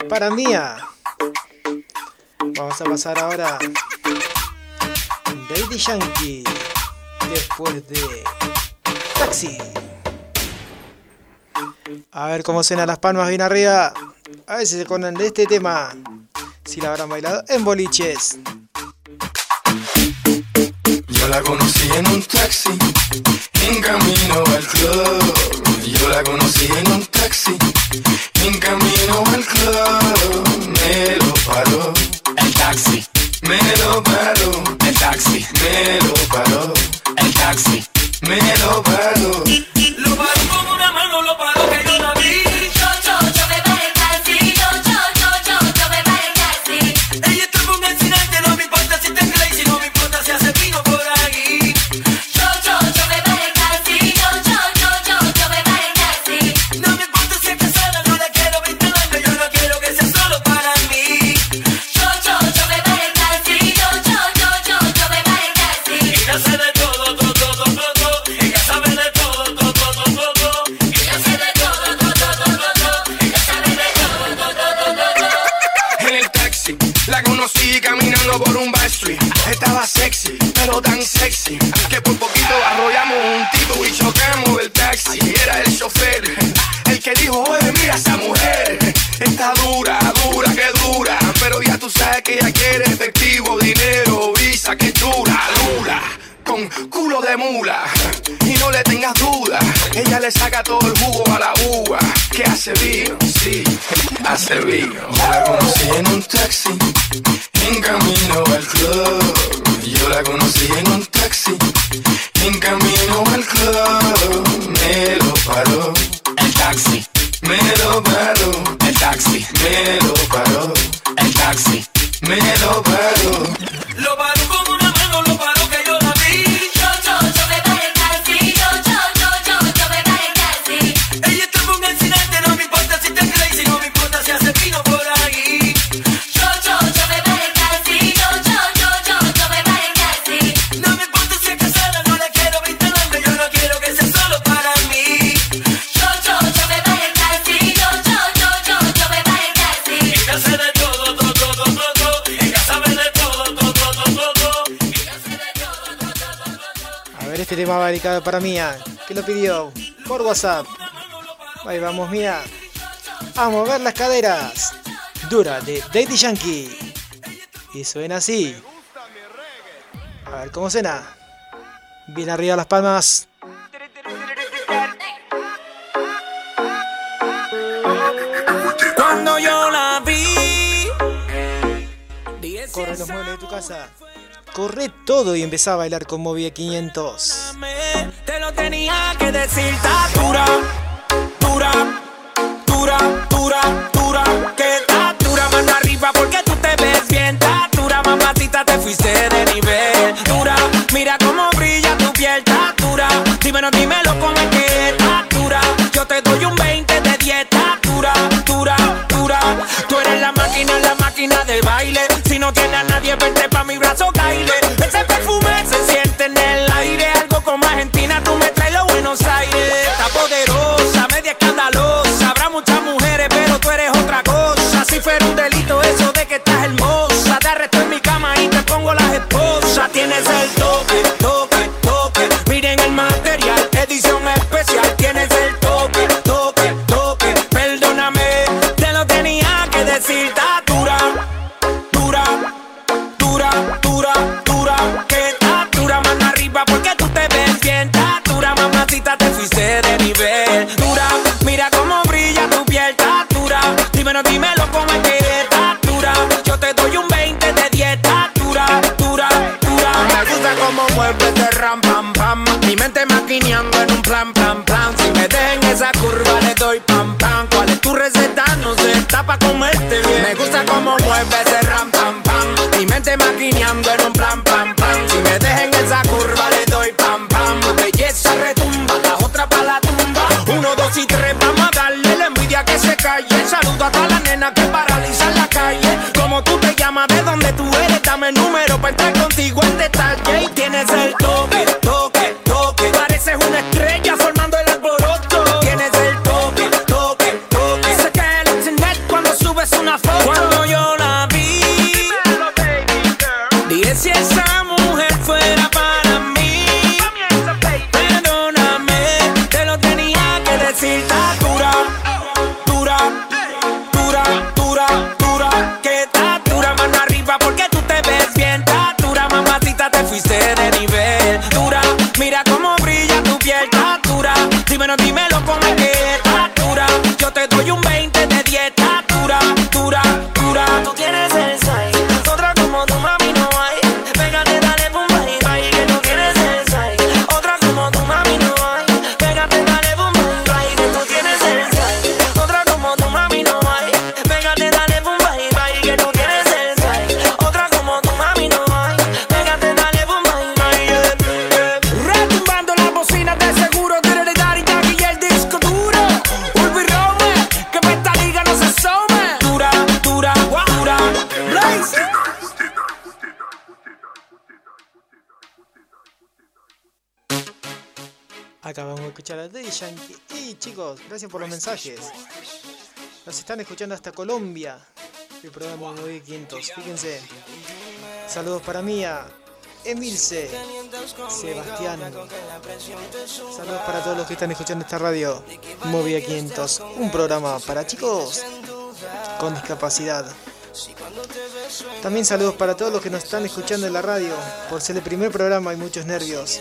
para Mía. Ah. Vamos a pasar ahora a Baby Yankee después de Taxi. A ver cómo suena las palmas bien arriba. A ver si se acuerdan de este tema. Si la habrán bailado en boliches. Yo la conocí en un taxi, en camino al club. Yo la conocí en un taxi, en camino al club. Me lo paró el taxi. Me lo paró el taxi. Me lo paró el taxi. Me lo paró. Lo paró con una mano, lo paró. Estaba sexy, pero tan sexy que por poquito arrollamos un tipo y chocamos el taxi. Era el chofer el que dijo, oye, mira esa mujer. Está dura, dura, que dura. Pero ya tú sabes que ella quiere efectivo, dinero, visa, que dura, dura con culo de mula. Y no le tengas duda, ella le saca todo el jugo a la uva. Que hace vino, sí, hace vino. La conocí en un taxi en camino al club, yo la conocí en un taxi. En camino al club, me lo paró. El taxi. Me lo paró. El taxi. Me lo paró. El taxi. Me lo paró. Lo. Este tema va dedicado para Mía, que lo pidió por WhatsApp. Ahí vamos, Mía. A mover las caderas. Dura de Daddy Yankee. Y suena así. A ver cómo suena. Bien arriba las palmas. Cuando yo la vi. Corre los muebles de tu casa corre todo y empezá a bailar con Movie 500. Te lo tenía que decir, dura, dura, dura, dura, dura. Que dura, mano arriba porque tú te ves bien. Dura, mamacita, te fuiste de nivel. Dura, mira cómo brilla tu piel. Dura, dímelo, dímelo cómo es que dura. Yo te doy un 20 de dieta. Dura, dura, dura. Tú eres la máquina, la máquina de baile. Nadie, vente pa' mi brazo, caile. Ese perfume se plan, plan, plan. Si me dejen esa curva, le doy pam, pam. ¿Cuál es tu receta? No sé, está pa' comerte bien. Me gusta cómo mueves de ram, pam, pam. Mi mente maquineando en un plan, plan, plan. Si me dejen esa curva, le doy pam, pam. Belleza retumba, la otra pa' la tumba. Uno, dos y tres, vamos a darle la envidia que se calle. Saludo a todas las nenas que paralizan la calle. Como tú te llamas, de dónde tú eres, dame el número para entrar contigo en detalle. Y tienes el toque, están escuchando hasta Colombia. El programa Movie 500. Fíjense. Saludos para Mía, Emilce, Sebastián. Saludos para todos los que están escuchando esta radio. Movia 500. Un programa para chicos con discapacidad. También saludos para todos los que nos están escuchando en la radio. Por ser el primer programa hay muchos nervios.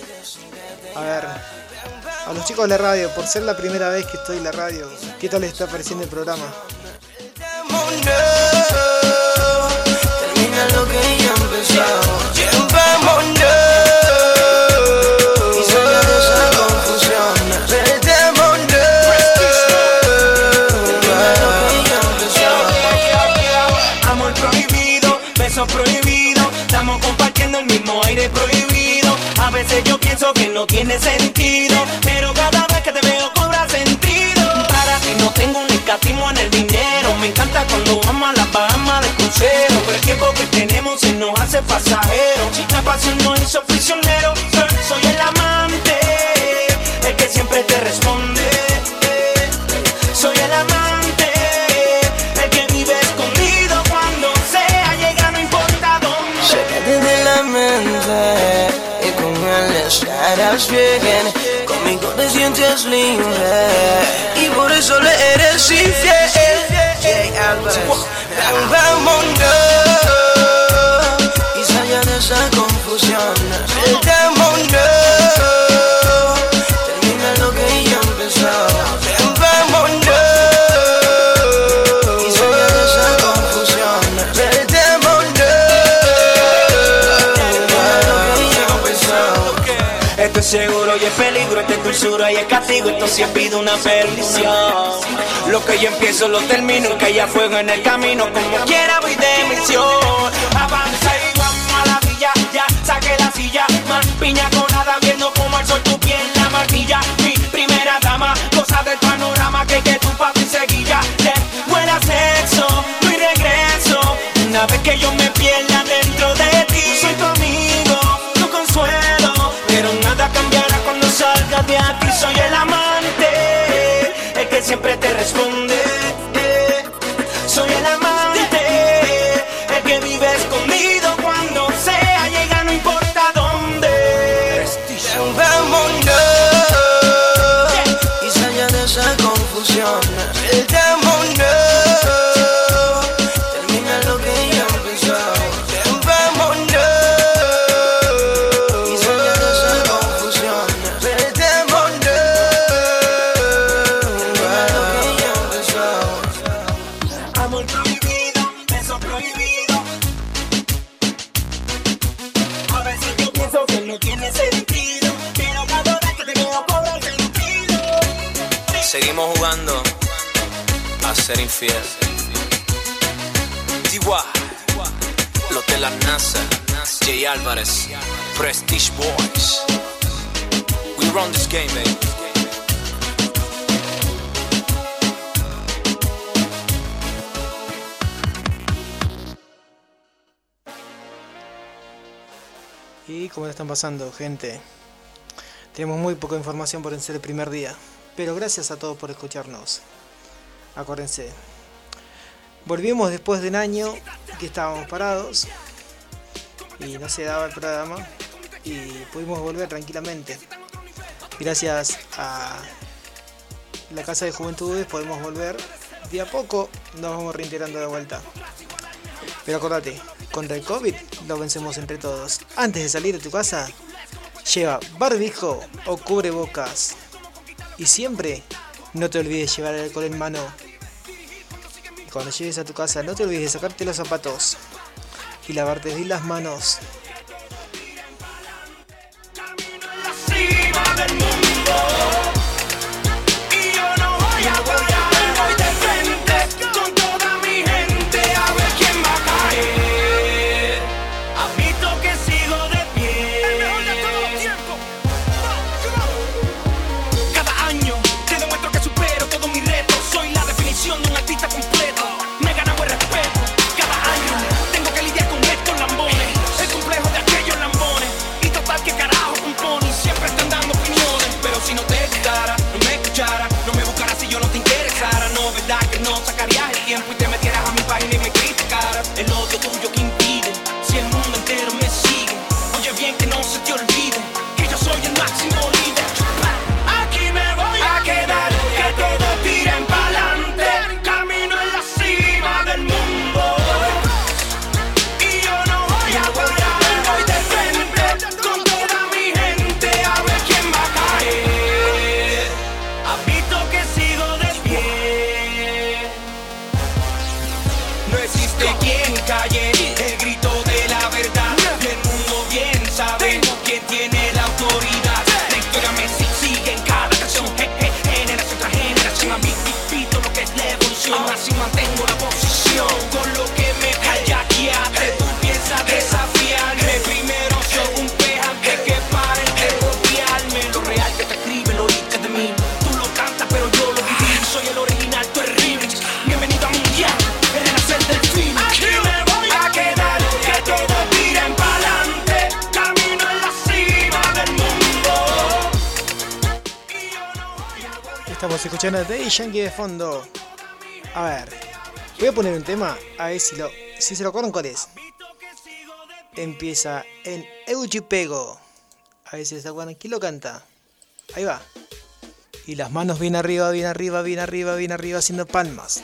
A ver, a los chicos de la radio, por ser la primera vez que estoy en la radio, ¿qué tal les está pareciendo el programa? Tiene sentido, pero cada vez que te veo cobra sentido. Para ti no tengo un el dinero, me encanta cuando vamos a la Bahamas de crucero, pero el tiempo que tenemos se nos hace pasajero. La pasión no hizo prisionero, soy- soy el amante, el que siempre te responde. Soy el amante, el que vive escondido cuando sea llega, no importa dónde. Sácate de la mente y con él estarás bien. Conmigo te sientes libre y por eso le eres infiel. Vámonos y salga de esa confusión. El demonio termina lo que ya empezó. Vámonos y salga de esa confusión. El demonio termina lo que ya empezó. Estoy seguro y espero dulzura y es castigo, esto sí pido una perdición. Lo que yo empiezo lo termino, que haya fuego en el camino, como quiera voy de misión. Avanza y vamos a la villa, ya saqué la silla, más piña colada viendo como el sol tu piel la martilla. Mi primera dama, cosa del panorama que que tu papi seguilla. Te huela sexo, no regreso. Una vez que yo me salgas de aquí. Infiel. Tiwa, los de la NASA, Jay Álvarez, Prestige Boys. We run this game, baby. ¿Y cómo le están pasando, gente? Tenemos muy poca información por ser el primer día, pero gracias a todos por escucharnos. Acuérdense, volvimos después de un año que estábamos parados y no se daba el programa y pudimos volver tranquilamente. Gracias a la Casa de Juventudes podemos volver. De a poco nos vamos reintegrando de vuelta. Pero acordate, contra el COVID lo vencemos entre todos. Antes de salir de tu casa, lleva barbijo o cubrebocas. Y siempre no te olvides llevar el alcohol en mano. Cuando llegues a tu casa, no te olvides de sacarte los zapatos y lavarte bien las manos. Escuchando a Yankee de fondo. A ver, voy a poner un tema, a ver si, lo, si se lo acuerdan cuál es. Empieza en Eugipego. A ver si se acuerdan quién lo canta. Ahí va. Y las manos bien arriba, bien arriba, bien arriba, bien arriba, haciendo palmas.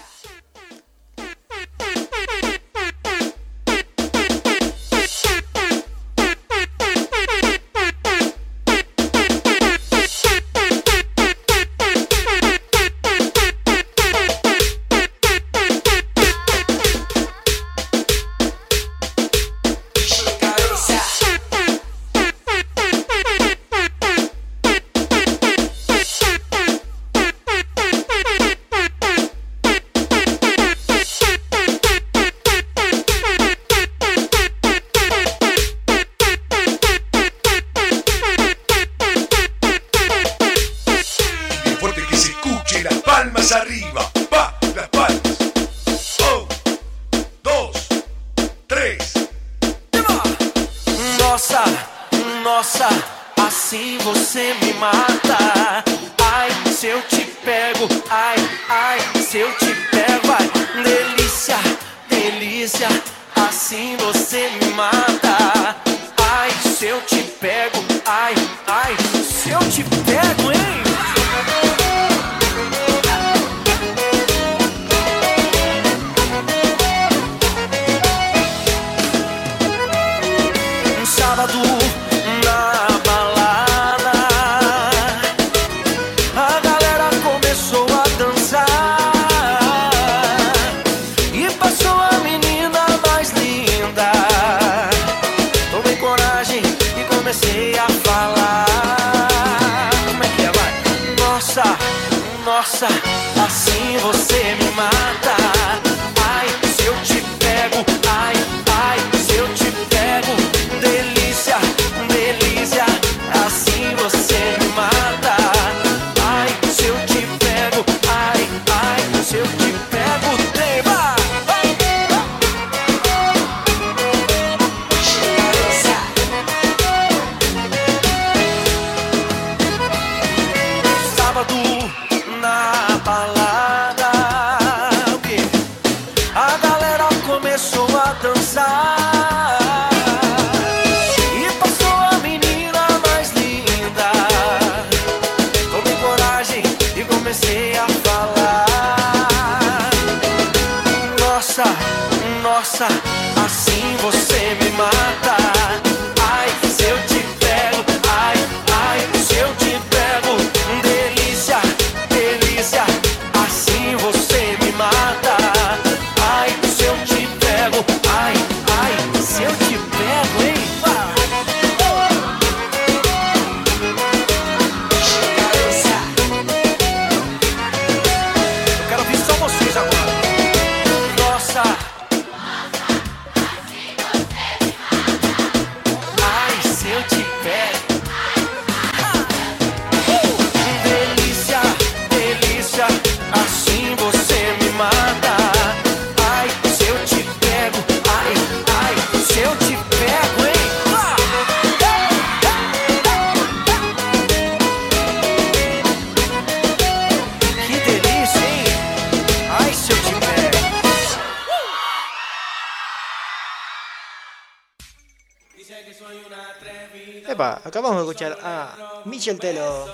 Michel Telo.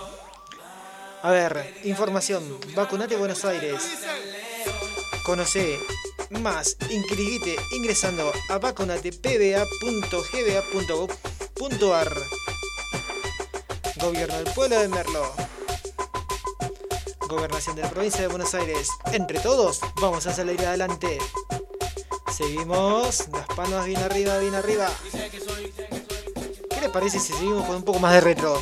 A ver, información. Vacunate Buenos Aires. Conoce más, inscribite ingresando a vacunatepba.gba.gov.ar Gobierno del Pueblo de Merlo. Gobernación de la Provincia de Buenos Aires. Entre todos, vamos a salir adelante. Seguimos. Las palmas bien arriba, bien arriba. ¿Qué les parece si seguimos con un poco más de retro?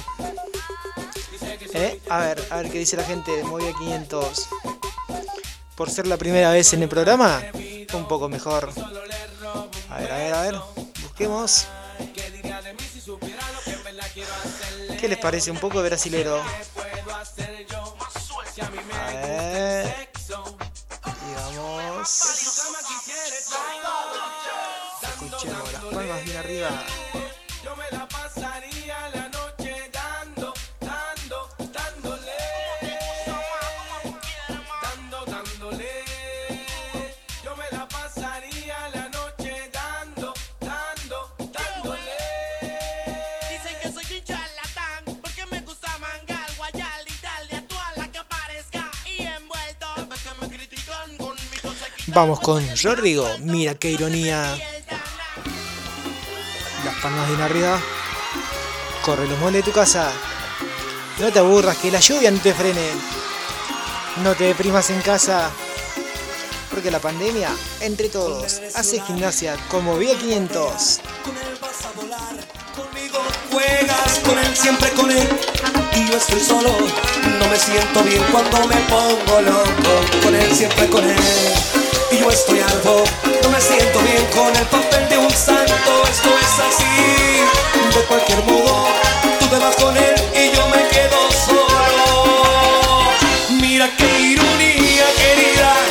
¿Eh? A ver, a ver qué dice la gente de Movia 500. Por ser la primera vez en el programa, un poco mejor. A ver, a ver, a ver. Busquemos. ¿Qué les parece? Un poco de brasilero. Vamos con Rodrigo. Mira qué ironía. Las palmas bien arriba. Corre los muebles de tu casa. No te aburras, que la lluvia no te frene. No te deprimas en casa. Porque la pandemia, entre todos, hace gimnasia como Vía 500. Juegas con él, siempre con él. Y yo estoy solo. No me siento bien cuando me pongo loco. Con él, siempre con él. Y yo estoy algo. No me siento bien con el papel de un santo. Esto es así. De cualquier modo, tú te vas con él y yo me quedo solo. Mira qué ironía, querida.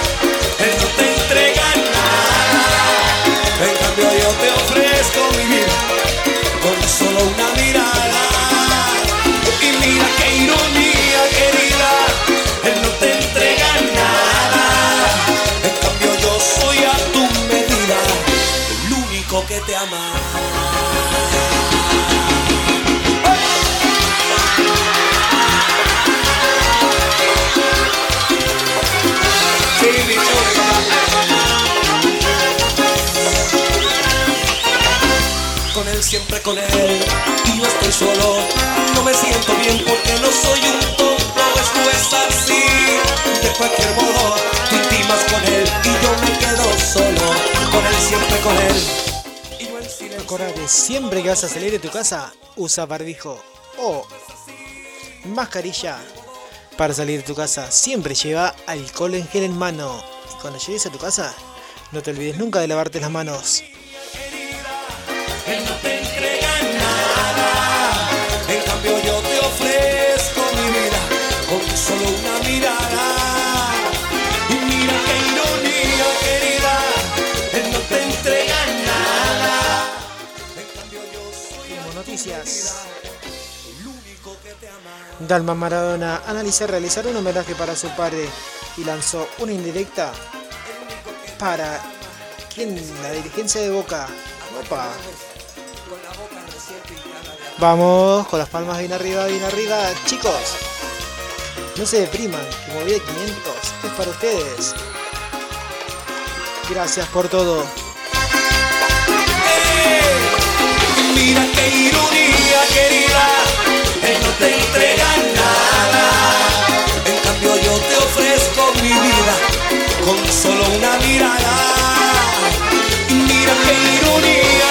Siempre con él y yo estoy solo. No me siento bien porque no soy un tonto, esto es así. De cualquier modo, tú intimas con él y yo me quedo solo. Con él siempre con él. Acordate, siempre que vas a salir de tu casa, usa barbijo o mascarilla. Para salir de tu casa, siempre lleva alcohol en gel en mano. Y cuando llegues a tu casa, no te olvides nunca de lavarte las manos. Solo una mirada. Y mira qué ironía, querida. Él no te entrega nada. Como noticias. Dalma Maradona analiza realizar un homenaje para su padre y lanzó una indirecta para quien la dirigencia de Boca. Opa. Vamos con las palmas bien arriba, bien arriba, chicos. No se depriman, que movida 500 es para ustedes. Gracias por todo. Mira qué ironía, querida. Él no te entrega nada. En cambio yo te ofrezco mi vida con solo una mirada. Mira qué ironía,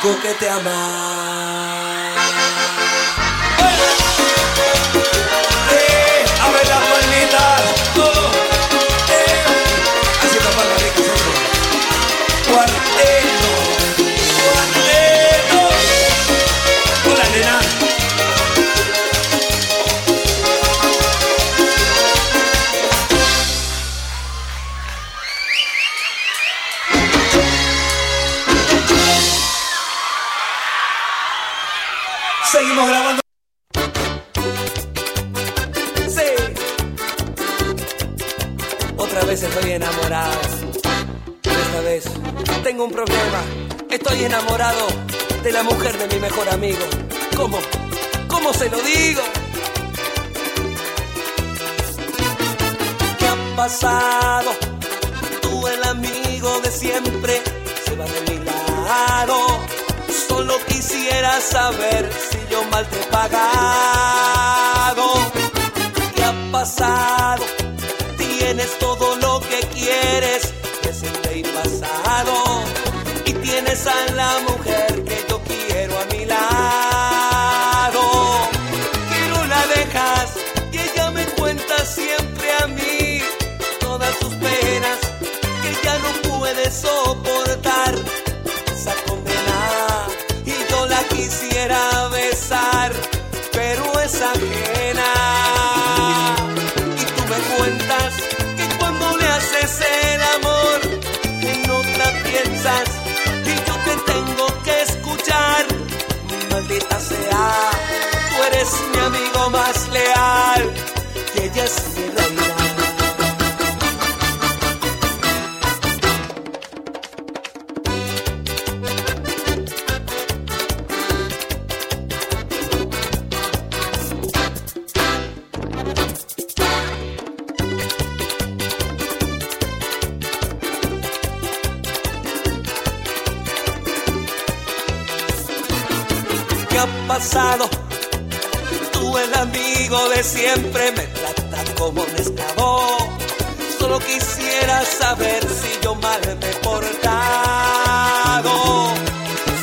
Único que te ama. La mujer de mi mejor amigo. ¿Cómo? ¿Cómo se lo digo? ¿Qué ha pasado? Tú el amigo de siempre se va de mi lado. Solo quisiera saber si yo mal te he pagado. ¿Qué ha pasado? Tienes todo lo que quieres, presente y pasado. Y tienes a la mujer soportar esa condena y yo la quisiera besar, pero es ajena. Y tú me cuentas que cuando le haces el amor, en otra piensas y yo te tengo que escuchar. Maldita sea, tú eres mi amigo más leal y ella es mi Quisiera saber si yo mal me he portado.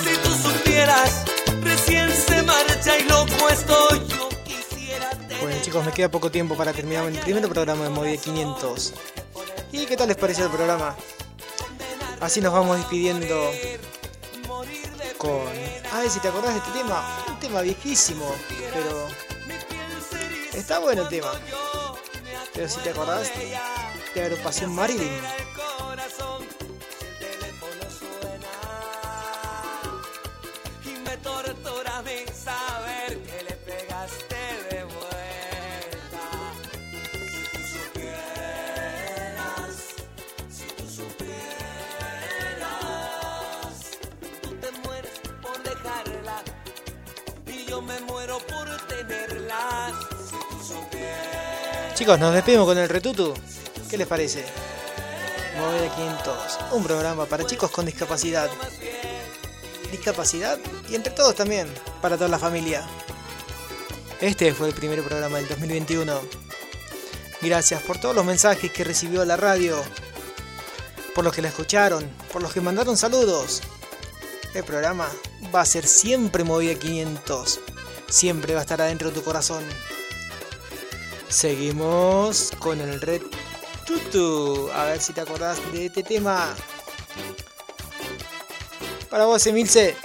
Si tú supieras, recién se marcha y loco estoy. Yo quisiera Bueno chicos, me queda poco tiempo para terminar el primer programa de Movida 500. ¿Y qué tal les pareció el programa? Así nos vamos despidiendo con... A ver si te acordás de este tema. Un tema viejísimo, pero... Está bueno el tema. Pero si te acordás de agrupación Marilyn. Chicos, nos despedimos con el retutu. ¿Qué les parece? Movida 500, un programa para chicos con discapacidad. Discapacidad y entre todos también, para toda la familia. Este fue el primer programa del 2021. Gracias por todos los mensajes que recibió la radio, por los que la escucharon, por los que mandaron saludos. El programa va a ser siempre Movida 500. Siempre va a estar adentro de tu corazón. Seguimos con el Red Tutu. A ver si te acordás de este tema. Para vos, Emilce.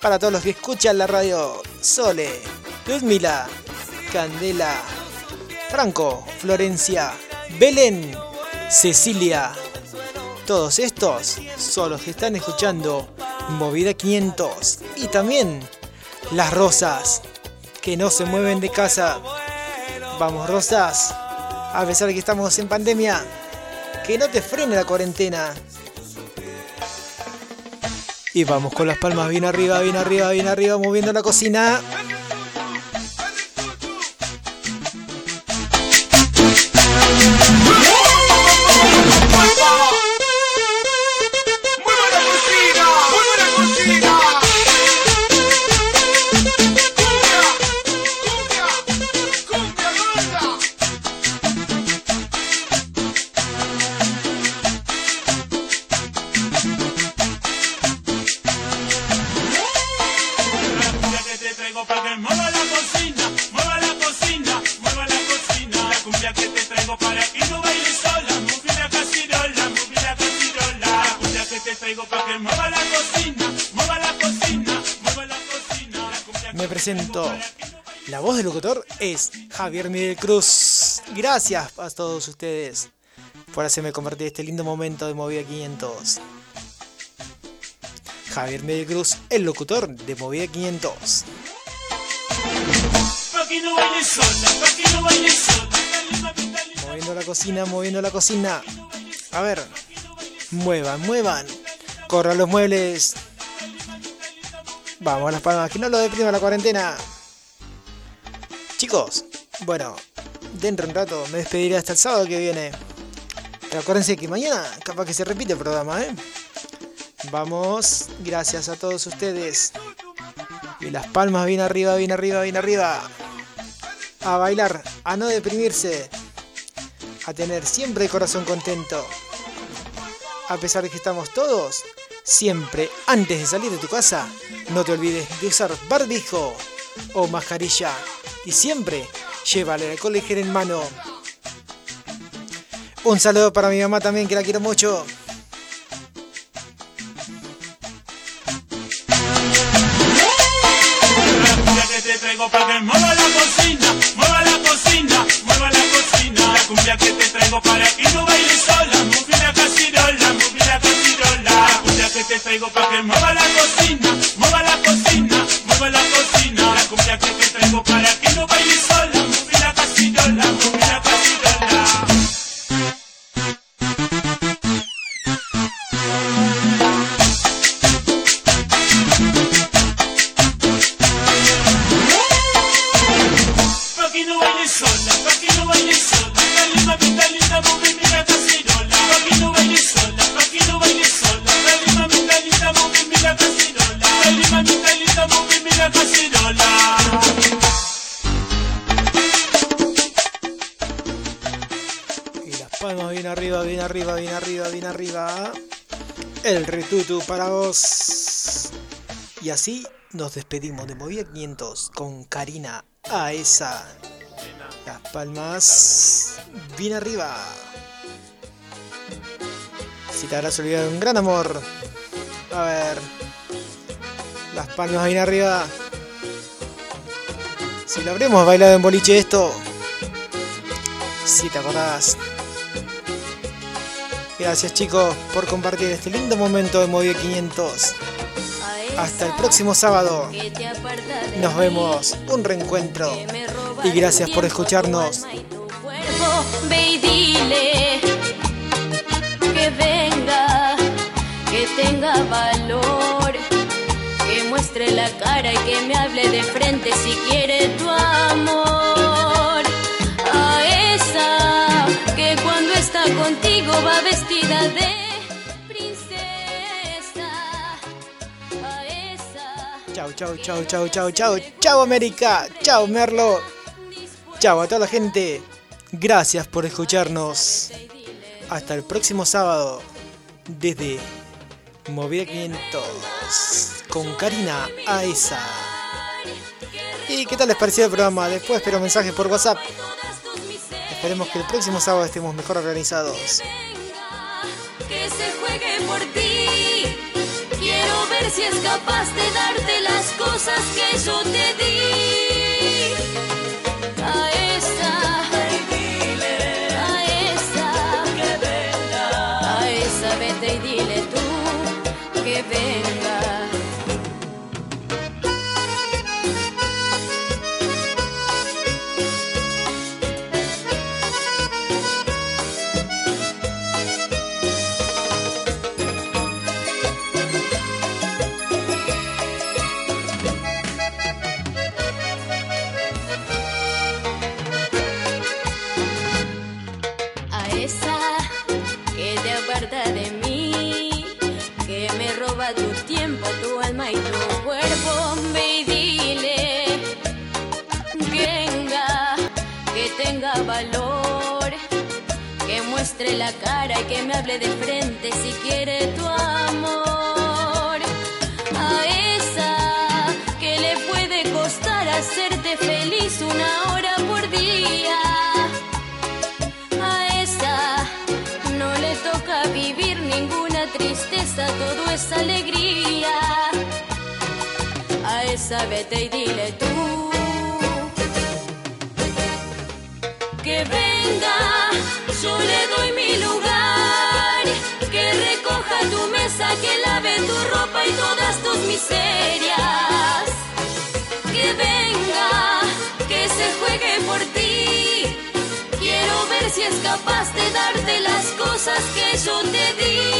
Para todos los que escuchan la radio. Sole, Luzmila, Candela, Franco, Florencia, Belén, Cecilia. Todos estos son los que están escuchando Movida 500. Y también las rosas que no se mueven de casa. Vamos, rosas. A pesar de que estamos en pandemia, que no te frene la cuarentena. Y vamos con las palmas bien arriba, bien arriba, bien arriba, moviendo la cocina. Javier Miguel Cruz. Gracias a todos ustedes por hacerme compartir este lindo momento de Movida 500. Javier Miguel Cruz, el locutor de Movida 500. Pa' que no bailes sola, pa' que no bailes sola. Moviendo la cocina, moviendo la cocina. A ver, muevan, muevan. Corran los muebles. Vamos a las palmas, que no lo deprima la cuarentena. Chicos, bueno, dentro de un rato me despediré hasta el sábado que viene. Pero que mañana capaz que se repite el programa, ¿eh? Vamos, gracias a todos ustedes. Y las palmas bien arriba, bien arriba, bien arriba. A bailar, a no deprimirse. A tener siempre el corazón contento. A pesar de que estamos todos, siempre antes de salir de tu casa, no te olvides de usar barbijo o mascarilla. Y siempre lleva el alcohol ligero en mano. Un saludo para mi mamá también, que la quiero mucho. cumbia que te traigo para que no bailes sola, mueve la cacirola, mueve la cacirola. La cumbia que te traigo para que mueva la cocina, mueva la para que no bailes sola, retutu para vos. Y así nos despedimos de Movida 500 con Karina a esa. Las palmas bien arriba. Si te habrás olvidado un gran amor. A ver. Las palmas bien arriba. Si lo habremos bailado en boliche esto. Si te acordás. Gracias chicos por compartir este lindo momento de Movie 500. Hasta el próximo sábado. Nos vemos. Un reencuentro. Y gracias por escucharnos. ve y dile que venga, que tenga valor, que muestre la cara y que me hable de frente si quiere tu amor. Contigo va vestida de princesa. A esa Chau, chau, chau, chau, chau, chau, chau América, chau Merlo, chau a toda la gente. Gracias por escucharnos. Hasta el próximo sábado desde Movida 500 con Karina Aesa. ¿Y qué tal les pareció el programa? Después espero mensajes por WhatsApp. Esperemos que el próximo sábado estemos mejor organizados. que se juegue por ti. Quiero ver si es capaz de darte las cosas que yo te di. A esa, a venga. A esa vete y dile tú que venga. Muestre la cara y que me hable de frente si quiere tu amor. A esa que le puede costar hacerte feliz una hora por día a esa no le toca vivir ninguna tristeza, todo es alegría. A esa vete y dile tú que venga, yo le doy mi lugar, que recoja tu mesa, que lave tu ropa y todas tus miserias. Que venga, que se juegue por ti. Quiero ver si es capaz de darte las cosas que yo te di.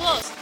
Subsecretaría